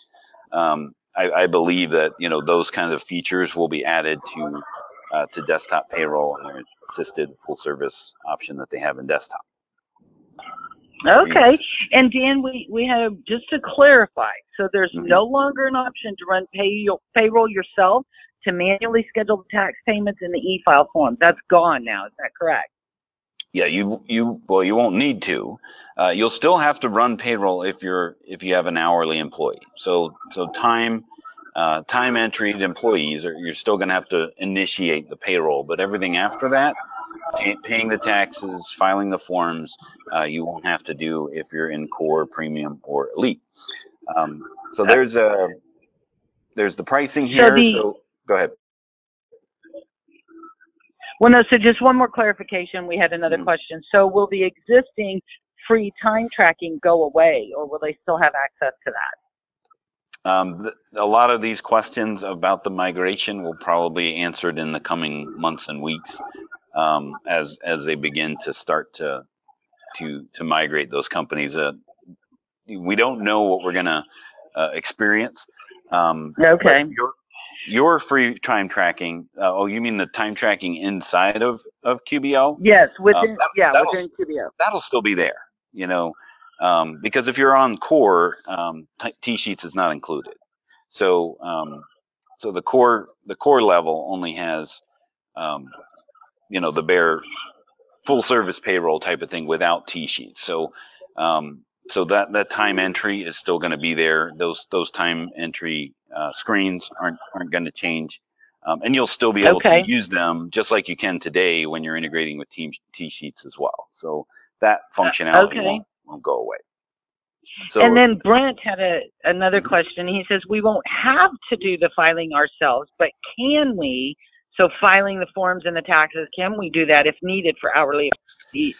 Um, I, I believe that, you know, those kinds of features will be added to, uh, to desktop payroll and their assisted full service option that they have in desktop. Okay. And Dan, we, we have, just to clarify, so there's Mhm. no longer an option to run pay, payroll yourself to manually schedule the tax payments in the e-file form. That's gone now. Is that correct? Yeah, you you well you won't need to. Uh, you'll still have to run payroll if you're if you have an hourly employee. So so time uh, time entered employees are you're still going to have to initiate the payroll, but everything after that, paying the taxes, filing the forms, uh, you won't have to do if you're in core, premium, or elite. Um, so there's a there's the pricing here. the- so go ahead. Well, no, so just one more clarification. We had another Mhm. question. So will the existing free time tracking go away or will they still have access to that? Um, th- a lot of these questions about the migration will probably be answered in the coming months and weeks um, as as they begin to start to to to migrate those companies. Uh, we don't know what we're gonna uh, experience. Um, Okay. Your, your free time tracking. Uh, oh, you mean the time tracking inside of of QBO? Yes, within, that- yeah, within QBO. that'll still be there, you know, um, because if you're on core, um, t- T-sheets is not included. So, um, so the core, the core level only has, um, you know, the bare full service payroll type of thing without T-sheets. So, um, so that that time entry is still going to be there. Those those time entry uh, screens aren't aren't going to change. Um, and you'll still be able Okay. to use them just like you can today when you're integrating with team T-sheets as well. So that functionality okay. won't, won't go away. So and then Brent had a another question. He says we won't have to do the filing ourselves, but can we? So filing the forms and the taxes, can we do that if needed for hourly employees?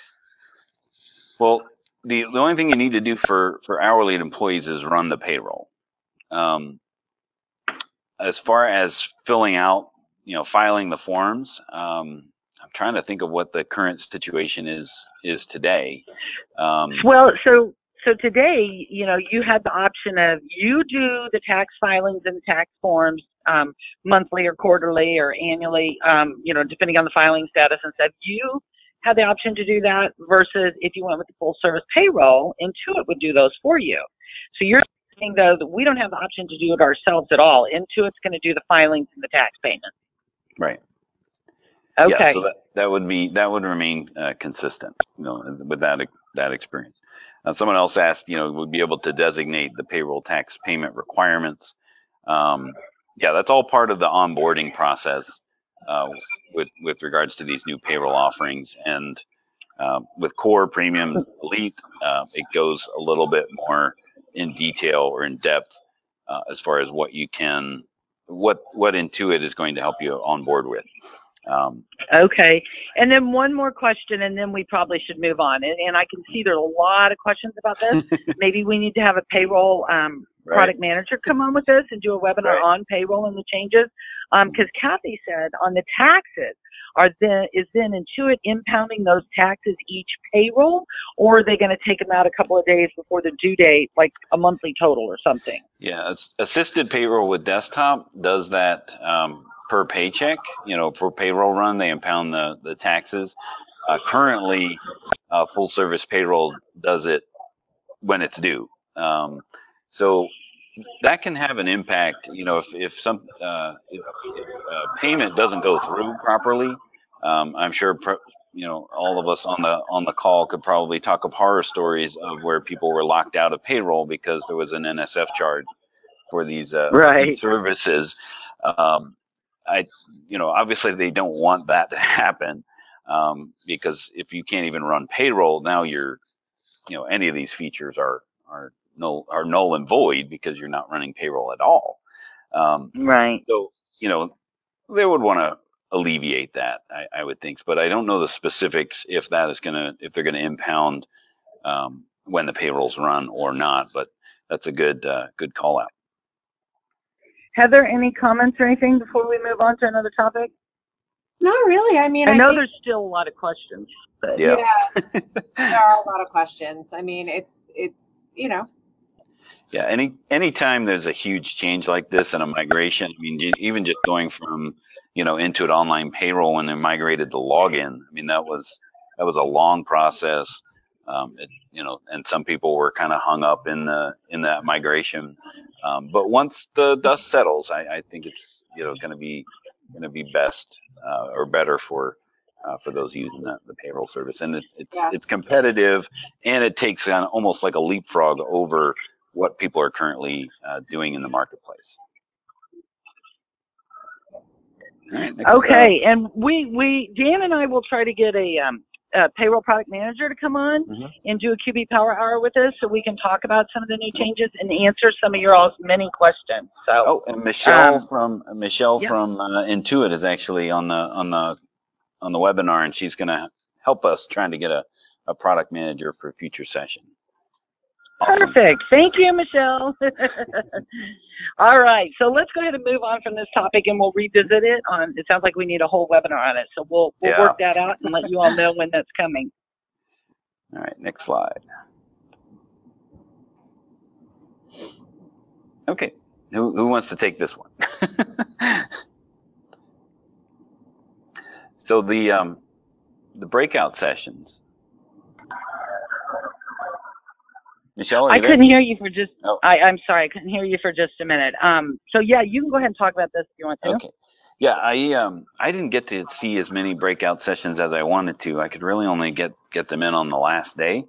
Well, the, the only thing you need to do for, for hourly employees is run the payroll. Um, as far as filling out, you know, filing the forms, um, I'm trying to think of what the current situation is is today. Um, Well, so so today, you know, you had the option of you do the tax filings and tax forms um, monthly or quarterly or annually, um, you know, depending on the filing status and stuff. You had the option to do that versus if you went with the full service payroll, Intuit would do those for you. So you're saying though that we don't have the option to do it ourselves at all. Intuit's going to do the filings and the tax payments. right. Okay. Yeah, so that, that would be that would remain uh, consistent, you know, with that that experience. Uh, someone else asked, you know, would be able to designate the payroll tax payment requirements. Um, yeah, that's all part of the onboarding process uh, with with regards to these new payroll offerings. And uh, with Core Premium Elite, uh, it goes a little bit more in detail or in depth uh, as far as what you can, what what Intuit is going to help you on board with. Um, Okay. And then one more question, and then we probably should move on. And, and I can see there's a lot of questions about this. Maybe we need to have a payroll um, Right. product manager come on with this and do a webinar Right. on payroll and the changes. Because Kathy said on the taxes, are then is then Intuit impounding those taxes each payroll, or are they going to take them out a couple of days before the due date, like a monthly total or something? Yeah, assisted payroll with desktop does that um, per paycheck. You know, for payroll run, they impound the the taxes. Uh, currently, uh, full service payroll does it when it's due. Um, so that can have an impact. You know, if if some uh, if, if uh, payment doesn't go through properly, um, I'm sure. You know, all of us on the on the call could probably talk of horror stories of where people were locked out of payroll because there was an NSF charge for these uh, Right. these services. Um, I, you know, obviously they don't want that to happen um, because if you can't even run payroll, now you're, you know, any of these features are are null are null and void because you're not running payroll at all. Um, Right. so, you know, they would want to alleviate that, I, I would think, but I don't know the specifics if that is going to, if they're going to impound um, when the payrolls run or not, but that's a good, uh, good call out. Heather, any comments or anything before we move on to another topic? Not really. I mean, I I, know think, there's still a lot of questions, but Yeah. there are a lot of questions. I mean, it's it's you know, Yeah, any anytime there's a huge change like this and a migration, I mean, even just going from you know into an online payroll when they migrated to login, I mean that was that was a long process. Um, it, you know, and some people were kind of hung up in the in that migration. Um, but once the dust settles, I, I think it's you know going to be going to be best uh, or better for uh, for those using the, the payroll service, and it, it's Yeah. it's competitive, and it takes on almost like a leapfrog over what people are currently uh, doing in the marketplace. All right, next, uh, Okay, and we we Dan and I will try to get a um a payroll product manager to come on Mhm. and do a QB Power Hour with us, so we can talk about some of the new changes and answer some of your all's many questions. So Oh, and Michelle Um, from Michelle yeah. from uh, Intuit is actually on the on the on the webinar, and she's going to help us trying to get a, a product manager for future session. Awesome. perfect. Thank you, Michelle. All right, so let's go ahead and move on from this topic, and we'll revisit it. On it sounds like we need a whole webinar on it, so we'll we'll Yeah. work that out and let you all know when that's coming. All right, next slide. Okay, who, who wants to take this one? so the um, the breakout sessions. Michelle, I there? couldn't hear you for just. Oh. I, I'm sorry, I couldn't hear you for just a minute. Um, so yeah, you can go ahead and talk about this if you want to. Okay. Yeah, I um I didn't get to see as many breakout sessions as I wanted to. I could really only get get them in on the last day.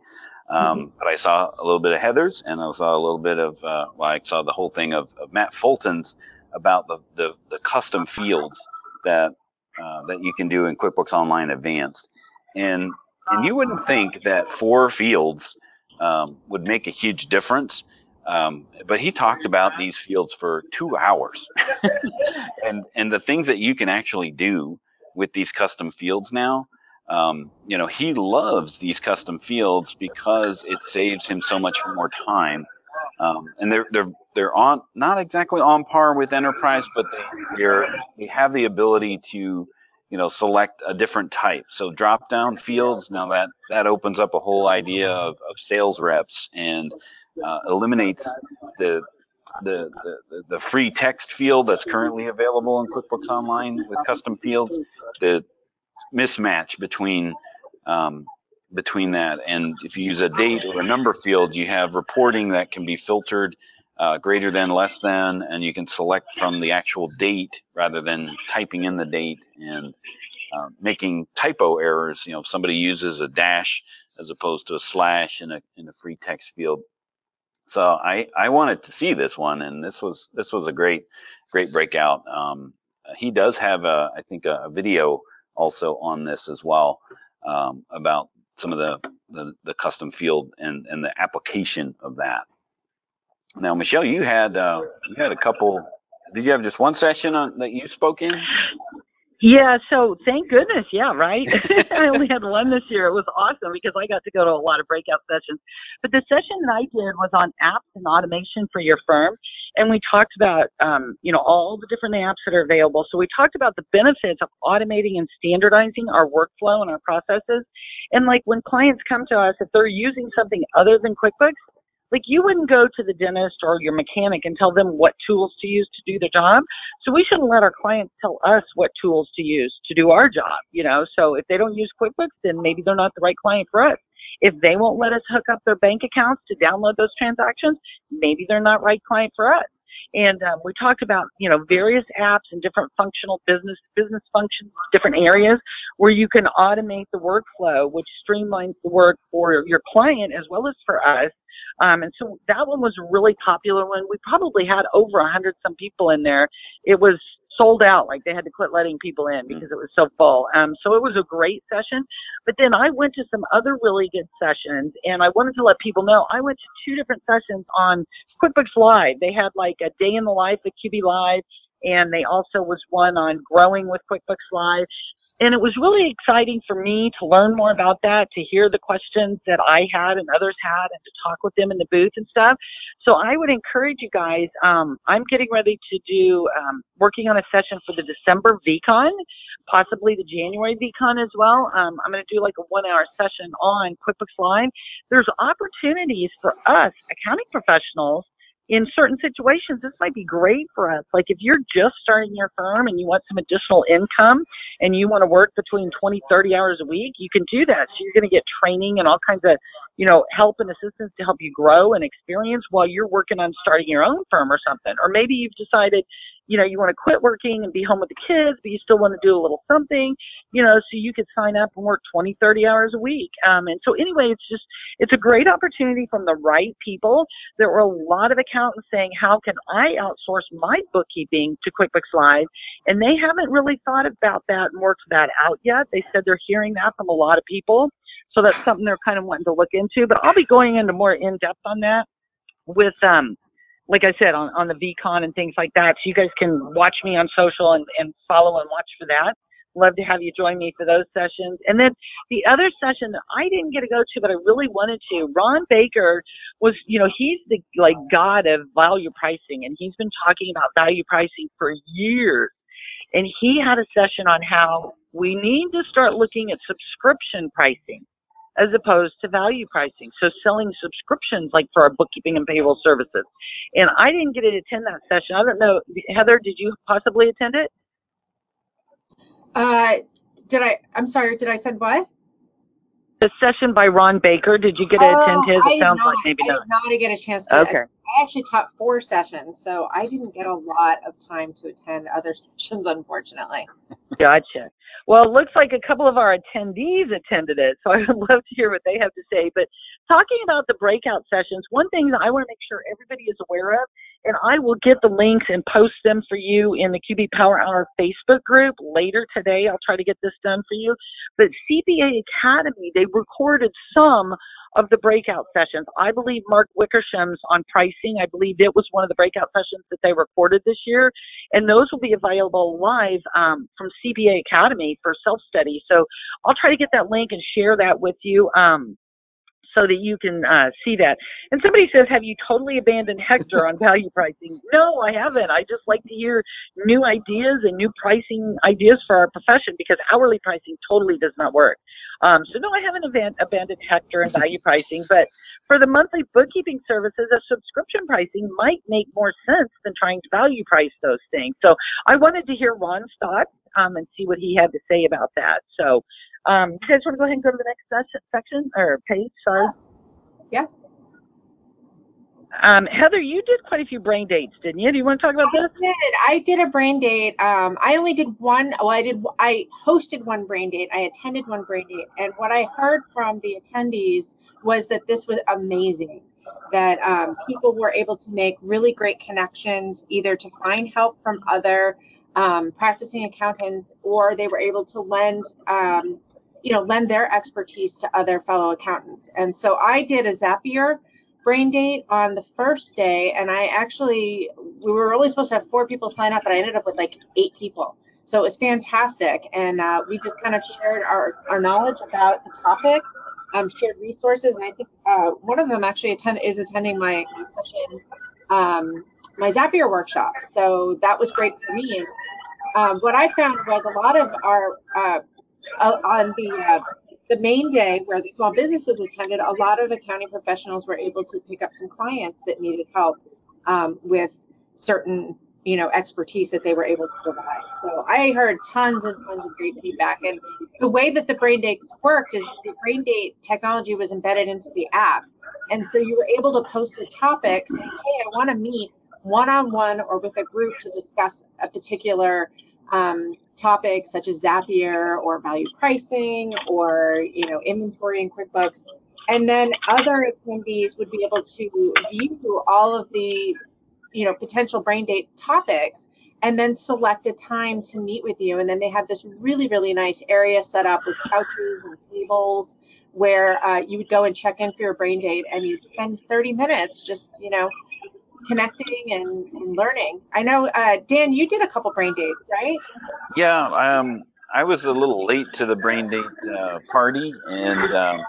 Um, But I saw a little bit of Heather's, and I saw a little bit of uh, well, I saw the whole thing of, of Matt Fulton's about the, the the custom fields that uh, that you can do in QuickBooks Online Advanced, and and you wouldn't think that four fields um, would make a huge difference. Um, but he talked about these fields for two hours, and and the things that you can actually do with these custom fields now. Um, you know, he loves these custom fields because it saves him so much more time. Um, and they're they're they're on not exactly on par with enterprise, but they they're, they have the ability to you know select a different type. So drop down fields now that that opens up a whole idea of, of sales reps and uh, eliminates the the, the, the free text field that's currently available in QuickBooks Online with custom fields, the mismatch between um, between that and if you use a date or a number field, you have reporting that can be filtered uh, greater than, less than, and you can select from the actual date rather than typing in the date and uh, making typo errors. You know, if somebody uses a dash as opposed to a slash in a in a free text field, so I, I wanted to see this one, and this was this was a great great breakout. Um, he does have a I think a, video also on this as well um, about some of the, the, the custom field and and the application of that. Now, Michelle, you had uh, you had a couple. Did you have just one session on, that you spoke in? Yeah, so thank goodness. Yeah, right. I only had one this year. It was awesome because I got to go to a lot of breakout sessions. But the session that I did was on apps and automation for your firm. And we talked about, um, you know, all the different apps that are available. So we talked about the benefits of automating and standardizing our workflow and our processes. And like when clients come to us, if they're using something other than QuickBooks, like you wouldn't go to the dentist or your mechanic and tell them what tools to use to do their job. So we shouldn't let our clients tell us what tools to use to do our job, you know. So if they don't use QuickBooks, then maybe they're not the right client for us. If they won't let us hook up their bank accounts to download those transactions, maybe they're not right client for us. And um, we talked about, you know, various apps and different functional business business functions, different areas where you can automate the workflow, which streamlines the work for your client as well as for us. Um, and so that one was a really popular one. We probably had over a hundred some people in there. It was sold out. Like they had to quit letting people in mm. because it was so full. Um, so it was a great session. But then I went to some other really good sessions and I wanted to let people know I went to two different sessions on QuickBooks Live. They had like a day in the life at QB Live and they also was one on growing with QuickBooks Live and it was really exciting for me to learn more about that, to hear the questions that I had and others had, and to talk with them in the booth and stuff. So I would encourage you guys. Um, I'm getting ready to do um, working on a session for the December VCon, possibly the January VCon as well. Um, I'm going to do like a one-hour session on QuickBooks Live. There's opportunities for us accounting professionals in certain situations, this might be great for us. Like if you're just starting your firm and you want some additional income and you want to work between 20, 30 hours a week, you can do that. So you're going to get training and all kinds of, you know, help and assistance to help you grow and experience while you're working on starting your own firm or something. Or maybe you've decided, you know, you want to quit working and be home with the kids, but you still want to do a little something, you know, so you could sign up and work 20, 30 hours a week. Um, and so anyway, it's just, it's a great opportunity from the right people. There were a lot of accountants saying, how can I outsource my bookkeeping to QuickBooks Live? And they haven't really thought about that and worked that out yet. They said they're hearing that from a lot of people. So that's something they're kind of wanting to look into, but I'll be going into more in depth on that with, um, like I said, on, on the VCon and things like that. So you guys can watch me on social and, and follow and watch for that. Love to have you join me for those sessions. And then the other session that I didn't get to go to, but I really wanted to, Ron Baker was, you know, he's the like god of value pricing and he's been talking about value pricing for years. And he had a session on how we need to start looking at subscription pricing as opposed to value pricing. So selling subscriptions like for our bookkeeping and payroll services. And I didn't get to attend that session. I don't know, Heather, did you possibly attend it? Uh, did I? I'm sorry. Did I send what? The session by Ron Baker. Did you get to attend his? It sounds like maybe I not. did not get a chance to. Okay. I actually taught four sessions, so I didn't get a lot of time to attend other sessions, unfortunately. Gotcha. Well, it looks like a couple of our attendees attended it, so I would love to hear what they have to say. But talking about the breakout sessions, one thing that I want to make sure everybody is aware of, and I will get the links and post them for you in the QB Power Hour Facebook group later today. I'll try to get this done for you. But CPA Academy, they recorded some of the breakout sessions. I believe Mark Wickersham's on pricing. I believe it was one of the breakout sessions that they recorded this year, and those will be available live um, from CPA Academy for self study. So I'll try to get that link and share that with you. Um, so that you can uh, see that. And somebody says, Have you totally abandoned Hector on value pricing? No, I haven't. I just like to hear new ideas and new pricing ideas for our profession because hourly pricing totally does not work. Um, so, no, I haven't aban- abandoned Hector and value pricing, but for the monthly bookkeeping services, a subscription pricing might make more sense than trying to value price those things. So, I wanted to hear Ron's thoughts um, and see what he had to say about that. So, um, you guys want to go ahead and go to the next section or page? Sorry. Yeah. Um, Heather, you did quite a few brain dates, didn't you? Do you want to talk about this? I did. I did a brain date. Um, I only did one. Well, I did. I hosted one brain date. I attended one brain date, and what I heard from the attendees was that this was amazing. That um, people were able to make really great connections, either to find help from other um, practicing accountants, or they were able to lend, um, you know, lend their expertise to other fellow accountants. And so I did a Zapier brain date on the first day, and I actually we were only supposed to have four people sign up, but I ended up with like eight people. So it was fantastic, and uh, we just kind of shared our, our knowledge about the topic, um, shared resources, and I think uh, one of them actually attend is attending my, my session um, my Zapier workshop. So that was great for me. And um, what I found was a lot of our uh, uh, on the uh, the main day where the small businesses attended, a lot of accounting professionals were able to pick up some clients that needed help um, with certain you know expertise that they were able to provide. So I heard tons and tons of great feedback. And the way that the brain dates worked is the brain date technology was embedded into the app. And so you were able to post a topic saying, hey, I want to meet one-on-one or with a group to discuss a particular um, topic such as Zapier or value pricing or you know inventory in QuickBooks. And then other attendees would be able to view all of the you know potential brain date topics and then select a time to meet with you. And then they have this really, really nice area set up with couches and tables where uh, you would go and check in for your brain date and you'd spend 30 minutes just, you know, connecting and, and learning. I know, uh, Dan, you did a couple brain dates, right? Yeah, um, I was a little late to the brain date uh, party, and um,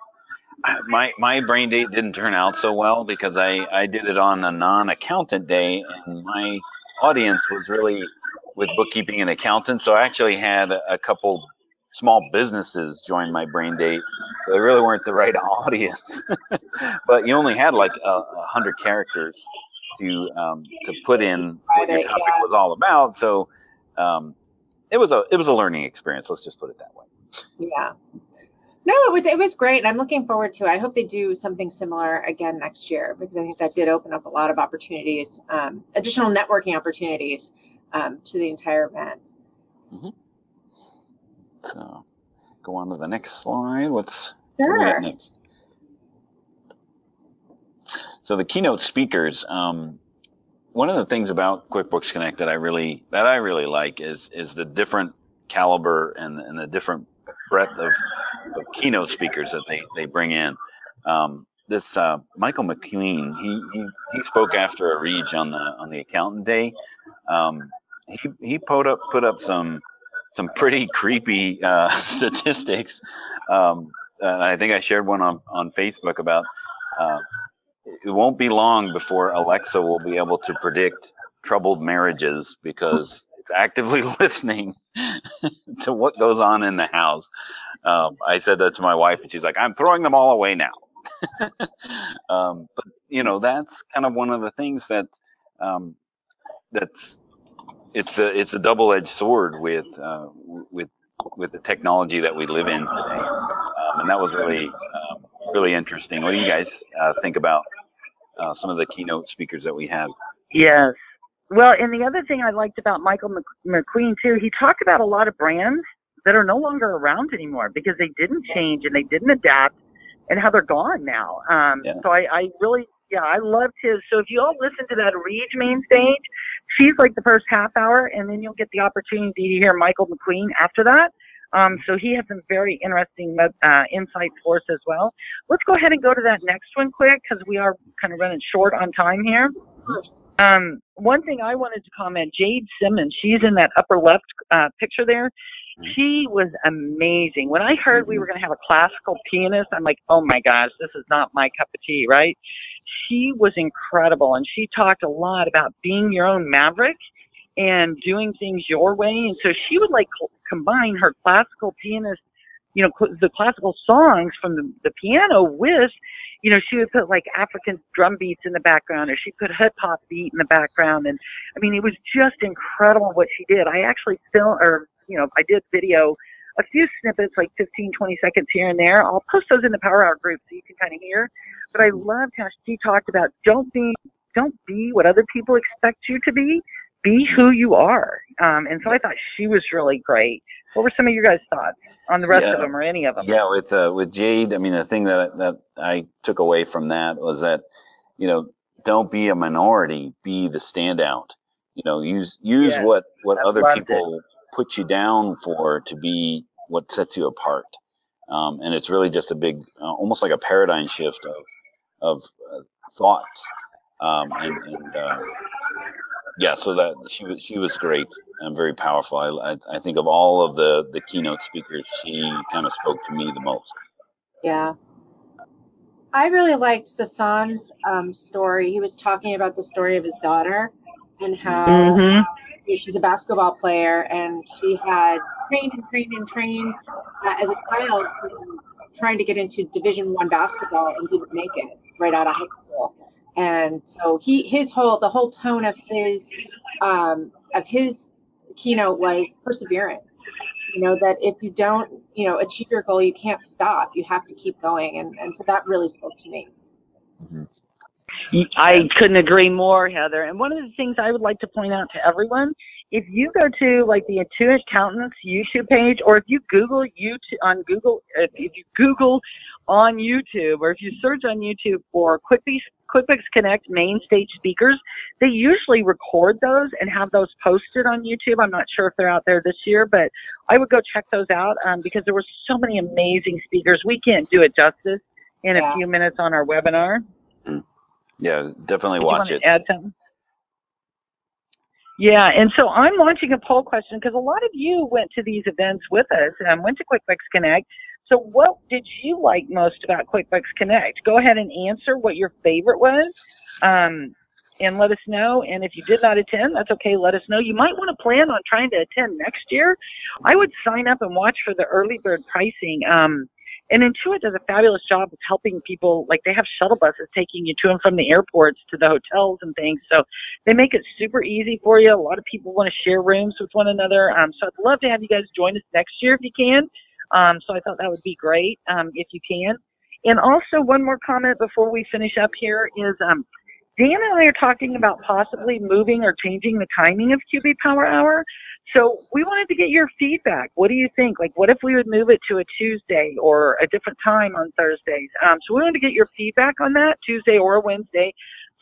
my my brain date didn't turn out so well because I I did it on a non-accountant day, and my audience was really with bookkeeping and accountants. So I actually had a, couple small businesses join my brain date. So they really weren't the right audience. but you only had like a, a hundred characters to um, to put in what your topic yeah. was all about. So um, it was a it was a learning experience. Let's just put it that way. Yeah. No, it was it was great, and I'm looking forward to it. I hope they do something similar again next year because I think that did open up a lot of opportunities, um, additional networking opportunities um, to the entire event. Mm-hmm. So, go on to the next slide. What's sure. next? So the keynote speakers, um, one of the things about QuickBooks Connect that I really that I really like is is the different caliber and, and the different breadth of, of keynote speakers that they they bring in. Um, this uh, Michael McQueen, he, he he spoke after Ariege on the on the accountant day. Um, he he put up put up some some pretty creepy uh, statistics. Um, I think I shared one on on Facebook about uh, it won't be long before Alexa will be able to predict troubled marriages because it's actively listening to what goes on in the house. Um, I said that to my wife, and she's like, "I'm throwing them all away now." um, but you know, that's kind of one of the things that um, that's it's a it's a double-edged sword with uh, with with the technology that we live in today, um, and that was really um, really interesting. What do you guys uh, think about uh, some of the keynote speakers that we had? Yes. Well, and the other thing I liked about Michael McQueen too, he talked about a lot of brands that are no longer around anymore because they didn't change and they didn't adapt and how they're gone now. Um, Yeah. So I, I really, yeah, I loved his. So if you all listen to that Ariege main stage, she's like the first half hour, and then you'll get the opportunity to hear Michael McQueen after that. Um, so he had some very interesting uh, insights for us as well. Let's go ahead and go to that next one quick because we are kind of running short on time here. Um, one thing I wanted to comment, Jade Simmons, she's in that upper left uh, picture there. She was amazing. When I heard we were going to have a classical pianist, I'm like, oh my gosh, this is not my cup of tea, right? She was incredible, and she talked a lot about being your own maverick and doing things your way. And so she would like combine her classical pianist, you know, cl- the classical songs from the, the piano with, you know, she would put like African drum beats in the background or she put hip hop beat in the background. And I mean, it was just incredible what she did. I actually filmed, or, you know, I did video a few snippets, like 15, 20 seconds here and there. I'll post those in the Power Hour group so you can kind of hear. But I loved how she talked about don't be, don't be what other people expect you to be be who you are. Um, and so I thought she was really great. What were some of your guys' thoughts on the rest Yeah. of them or any of them? Yeah, with uh, with Jade, I mean, the thing that that I took away from that was that, you know, don't be a minority, be the standout. You know, use use Yes, what what I other loved it. people put you down for to be what sets you apart. Um, and it's really just a big, uh, almost like a paradigm shift of of uh, thoughts. Um, and and uh, yeah, so that she was she was great and very powerful. I, I I think of all of the the keynote speakers, she kind of spoke to me the most. Yeah. I really liked Sasan's um, story. He was talking about the story of his daughter and how Mhm. you she's a basketball player and she had trained and trained and trained uh, as a child trying to get into division one basketball and didn't make it right out of high school and so he his whole the whole tone of his um, of his keynote was perseverance. You know that if you don't you know achieve your goal you can't stop. You have to keep going. And and so that really spoke to me. I couldn't agree more, Heather. And one of the things I would like to point out to everyone, if you go to like the Intuit Accountants YouTube page, or if you Google YouTube on Google, if, you Google on YouTube, or if you search on YouTube for QuickBooks, QuickBooks Connect main stage speakers, they usually record those and have those posted on YouTube. I'm not sure if they're out there this year, but I would go check those out um, because there were so many amazing speakers. We can't do it justice in a few minutes on our webinar. Yeah, definitely watch it. Add something? Yeah, and so I'm launching a poll question because a lot of you went to these events with us and went to QuickBooks Connect. So what did you like most about QuickBooks Connect? Go ahead and answer what your favorite was. Um, and let us know. And if you did not attend, that's okay. Let us know. You might want to plan on trying to attend next year. I would sign up and watch for the early bird pricing. Um, and Intuit does a fabulous job of helping people. Like they have shuttle buses taking you to and from the airports to the hotels and things. So they make it super easy for you. A lot of people want to share rooms with one another. Um, so I'd love to have you guys join us next year if you can. Um, so I thought that would be great um, if you can. And also one more comment before we finish up here is um, Dan and I are talking about possibly moving or changing the timing of QB Power Hour. So we wanted to get your feedback. What do you think? Like, what if we would move it to a Tuesday or a different time on Thursdays? Um, so we wanted to get your feedback on that, Tuesday or Wednesday.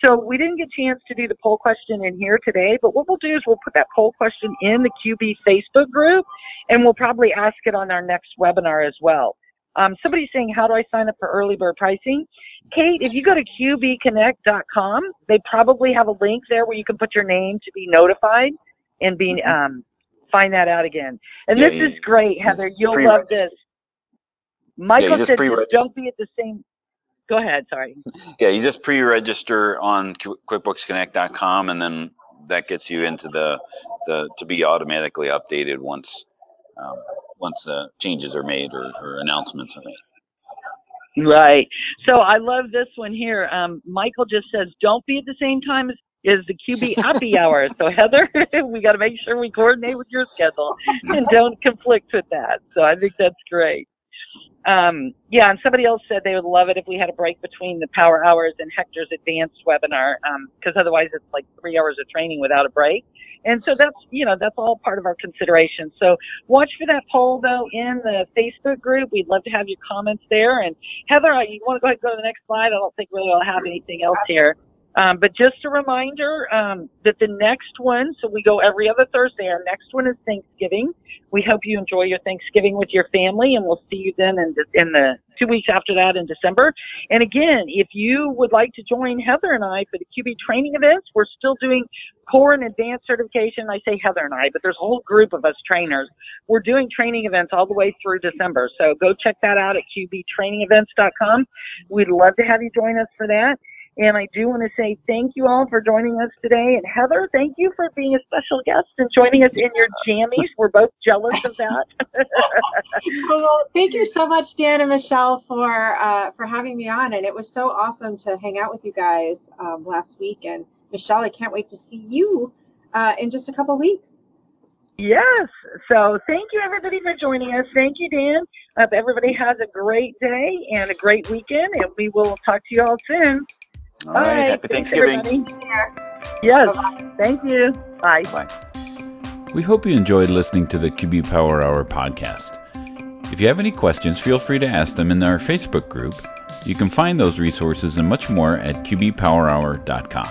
So we didn't get a chance to do the poll question in here today, but what we'll do is we'll put that poll question in the QB Facebook group, and we'll probably ask it on our next webinar as well. Um, somebody's saying, how do I sign up for early bird pricing? Kate, if you go to qbconnect.com, they probably have a link there where you can put your name to be notified and be um, find that out again. And Yeah, this you- is great, Heather. You'll pre-register. love this. Michael just said. "Don't be at the same." Go ahead. Sorry. Yeah, you just pre-register on Qu- QuickBooksConnect.com, and then that gets you into the the to be automatically updated once um, once uh, changes are made or, or announcements are made. Right. So I love this one here. Um, Michael just says, "Don't be at the same time as." Is the QB happy hour? So Heather, we got to make sure we coordinate with your schedule and don't conflict with that. So I think that's great. Um, yeah, and somebody else said they would love it if we had a break between the power hours and Hector's advanced webinar, because um, otherwise it's like three hours of training without a break. And so that's, you know, that's all part of our consideration. So watch for that poll though in the Facebook group. We'd love to have your comments there. And Heather, you want to go ahead and go to the next slide? I don't think really I'll have anything else here. Um, but just a reminder um, that the next one, so we go every other Thursday. Our next one is Thanksgiving. We hope you enjoy your Thanksgiving with your family, and we'll see you then in the, in the two weeks after that in December. And again, if you would like to join Heather and I for the QB training events, we're still doing core and advanced certification. I say Heather and I, but there's a whole group of us trainers. We're doing training events all the way through December. So go check that out at qbtrainingevents.com. We'd love to have you join us for that. And I do want to say thank you all for joining us today. And Heather, thank you for being a special guest and joining us in your jammies. We're both jealous of that. well, thank you so much, Dan and Michelle, for uh, for having me on. And it was so awesome to hang out with you guys um, last week. And Michelle, I can't wait to see you uh, in just a couple weeks. Yes. So thank you everybody for joining us. Thank you, Dan. Hope everybody has a great day and a great weekend, and we will talk to you all soon. All right. Bye. Happy Thanksgiving. Yes. Bye-bye. Thank you. Bye. Bye. We hope you enjoyed listening to the QB Power Hour podcast. If you have any questions, feel free to ask them in our Facebook group. You can find those resources and much more at qbpowerhour.com.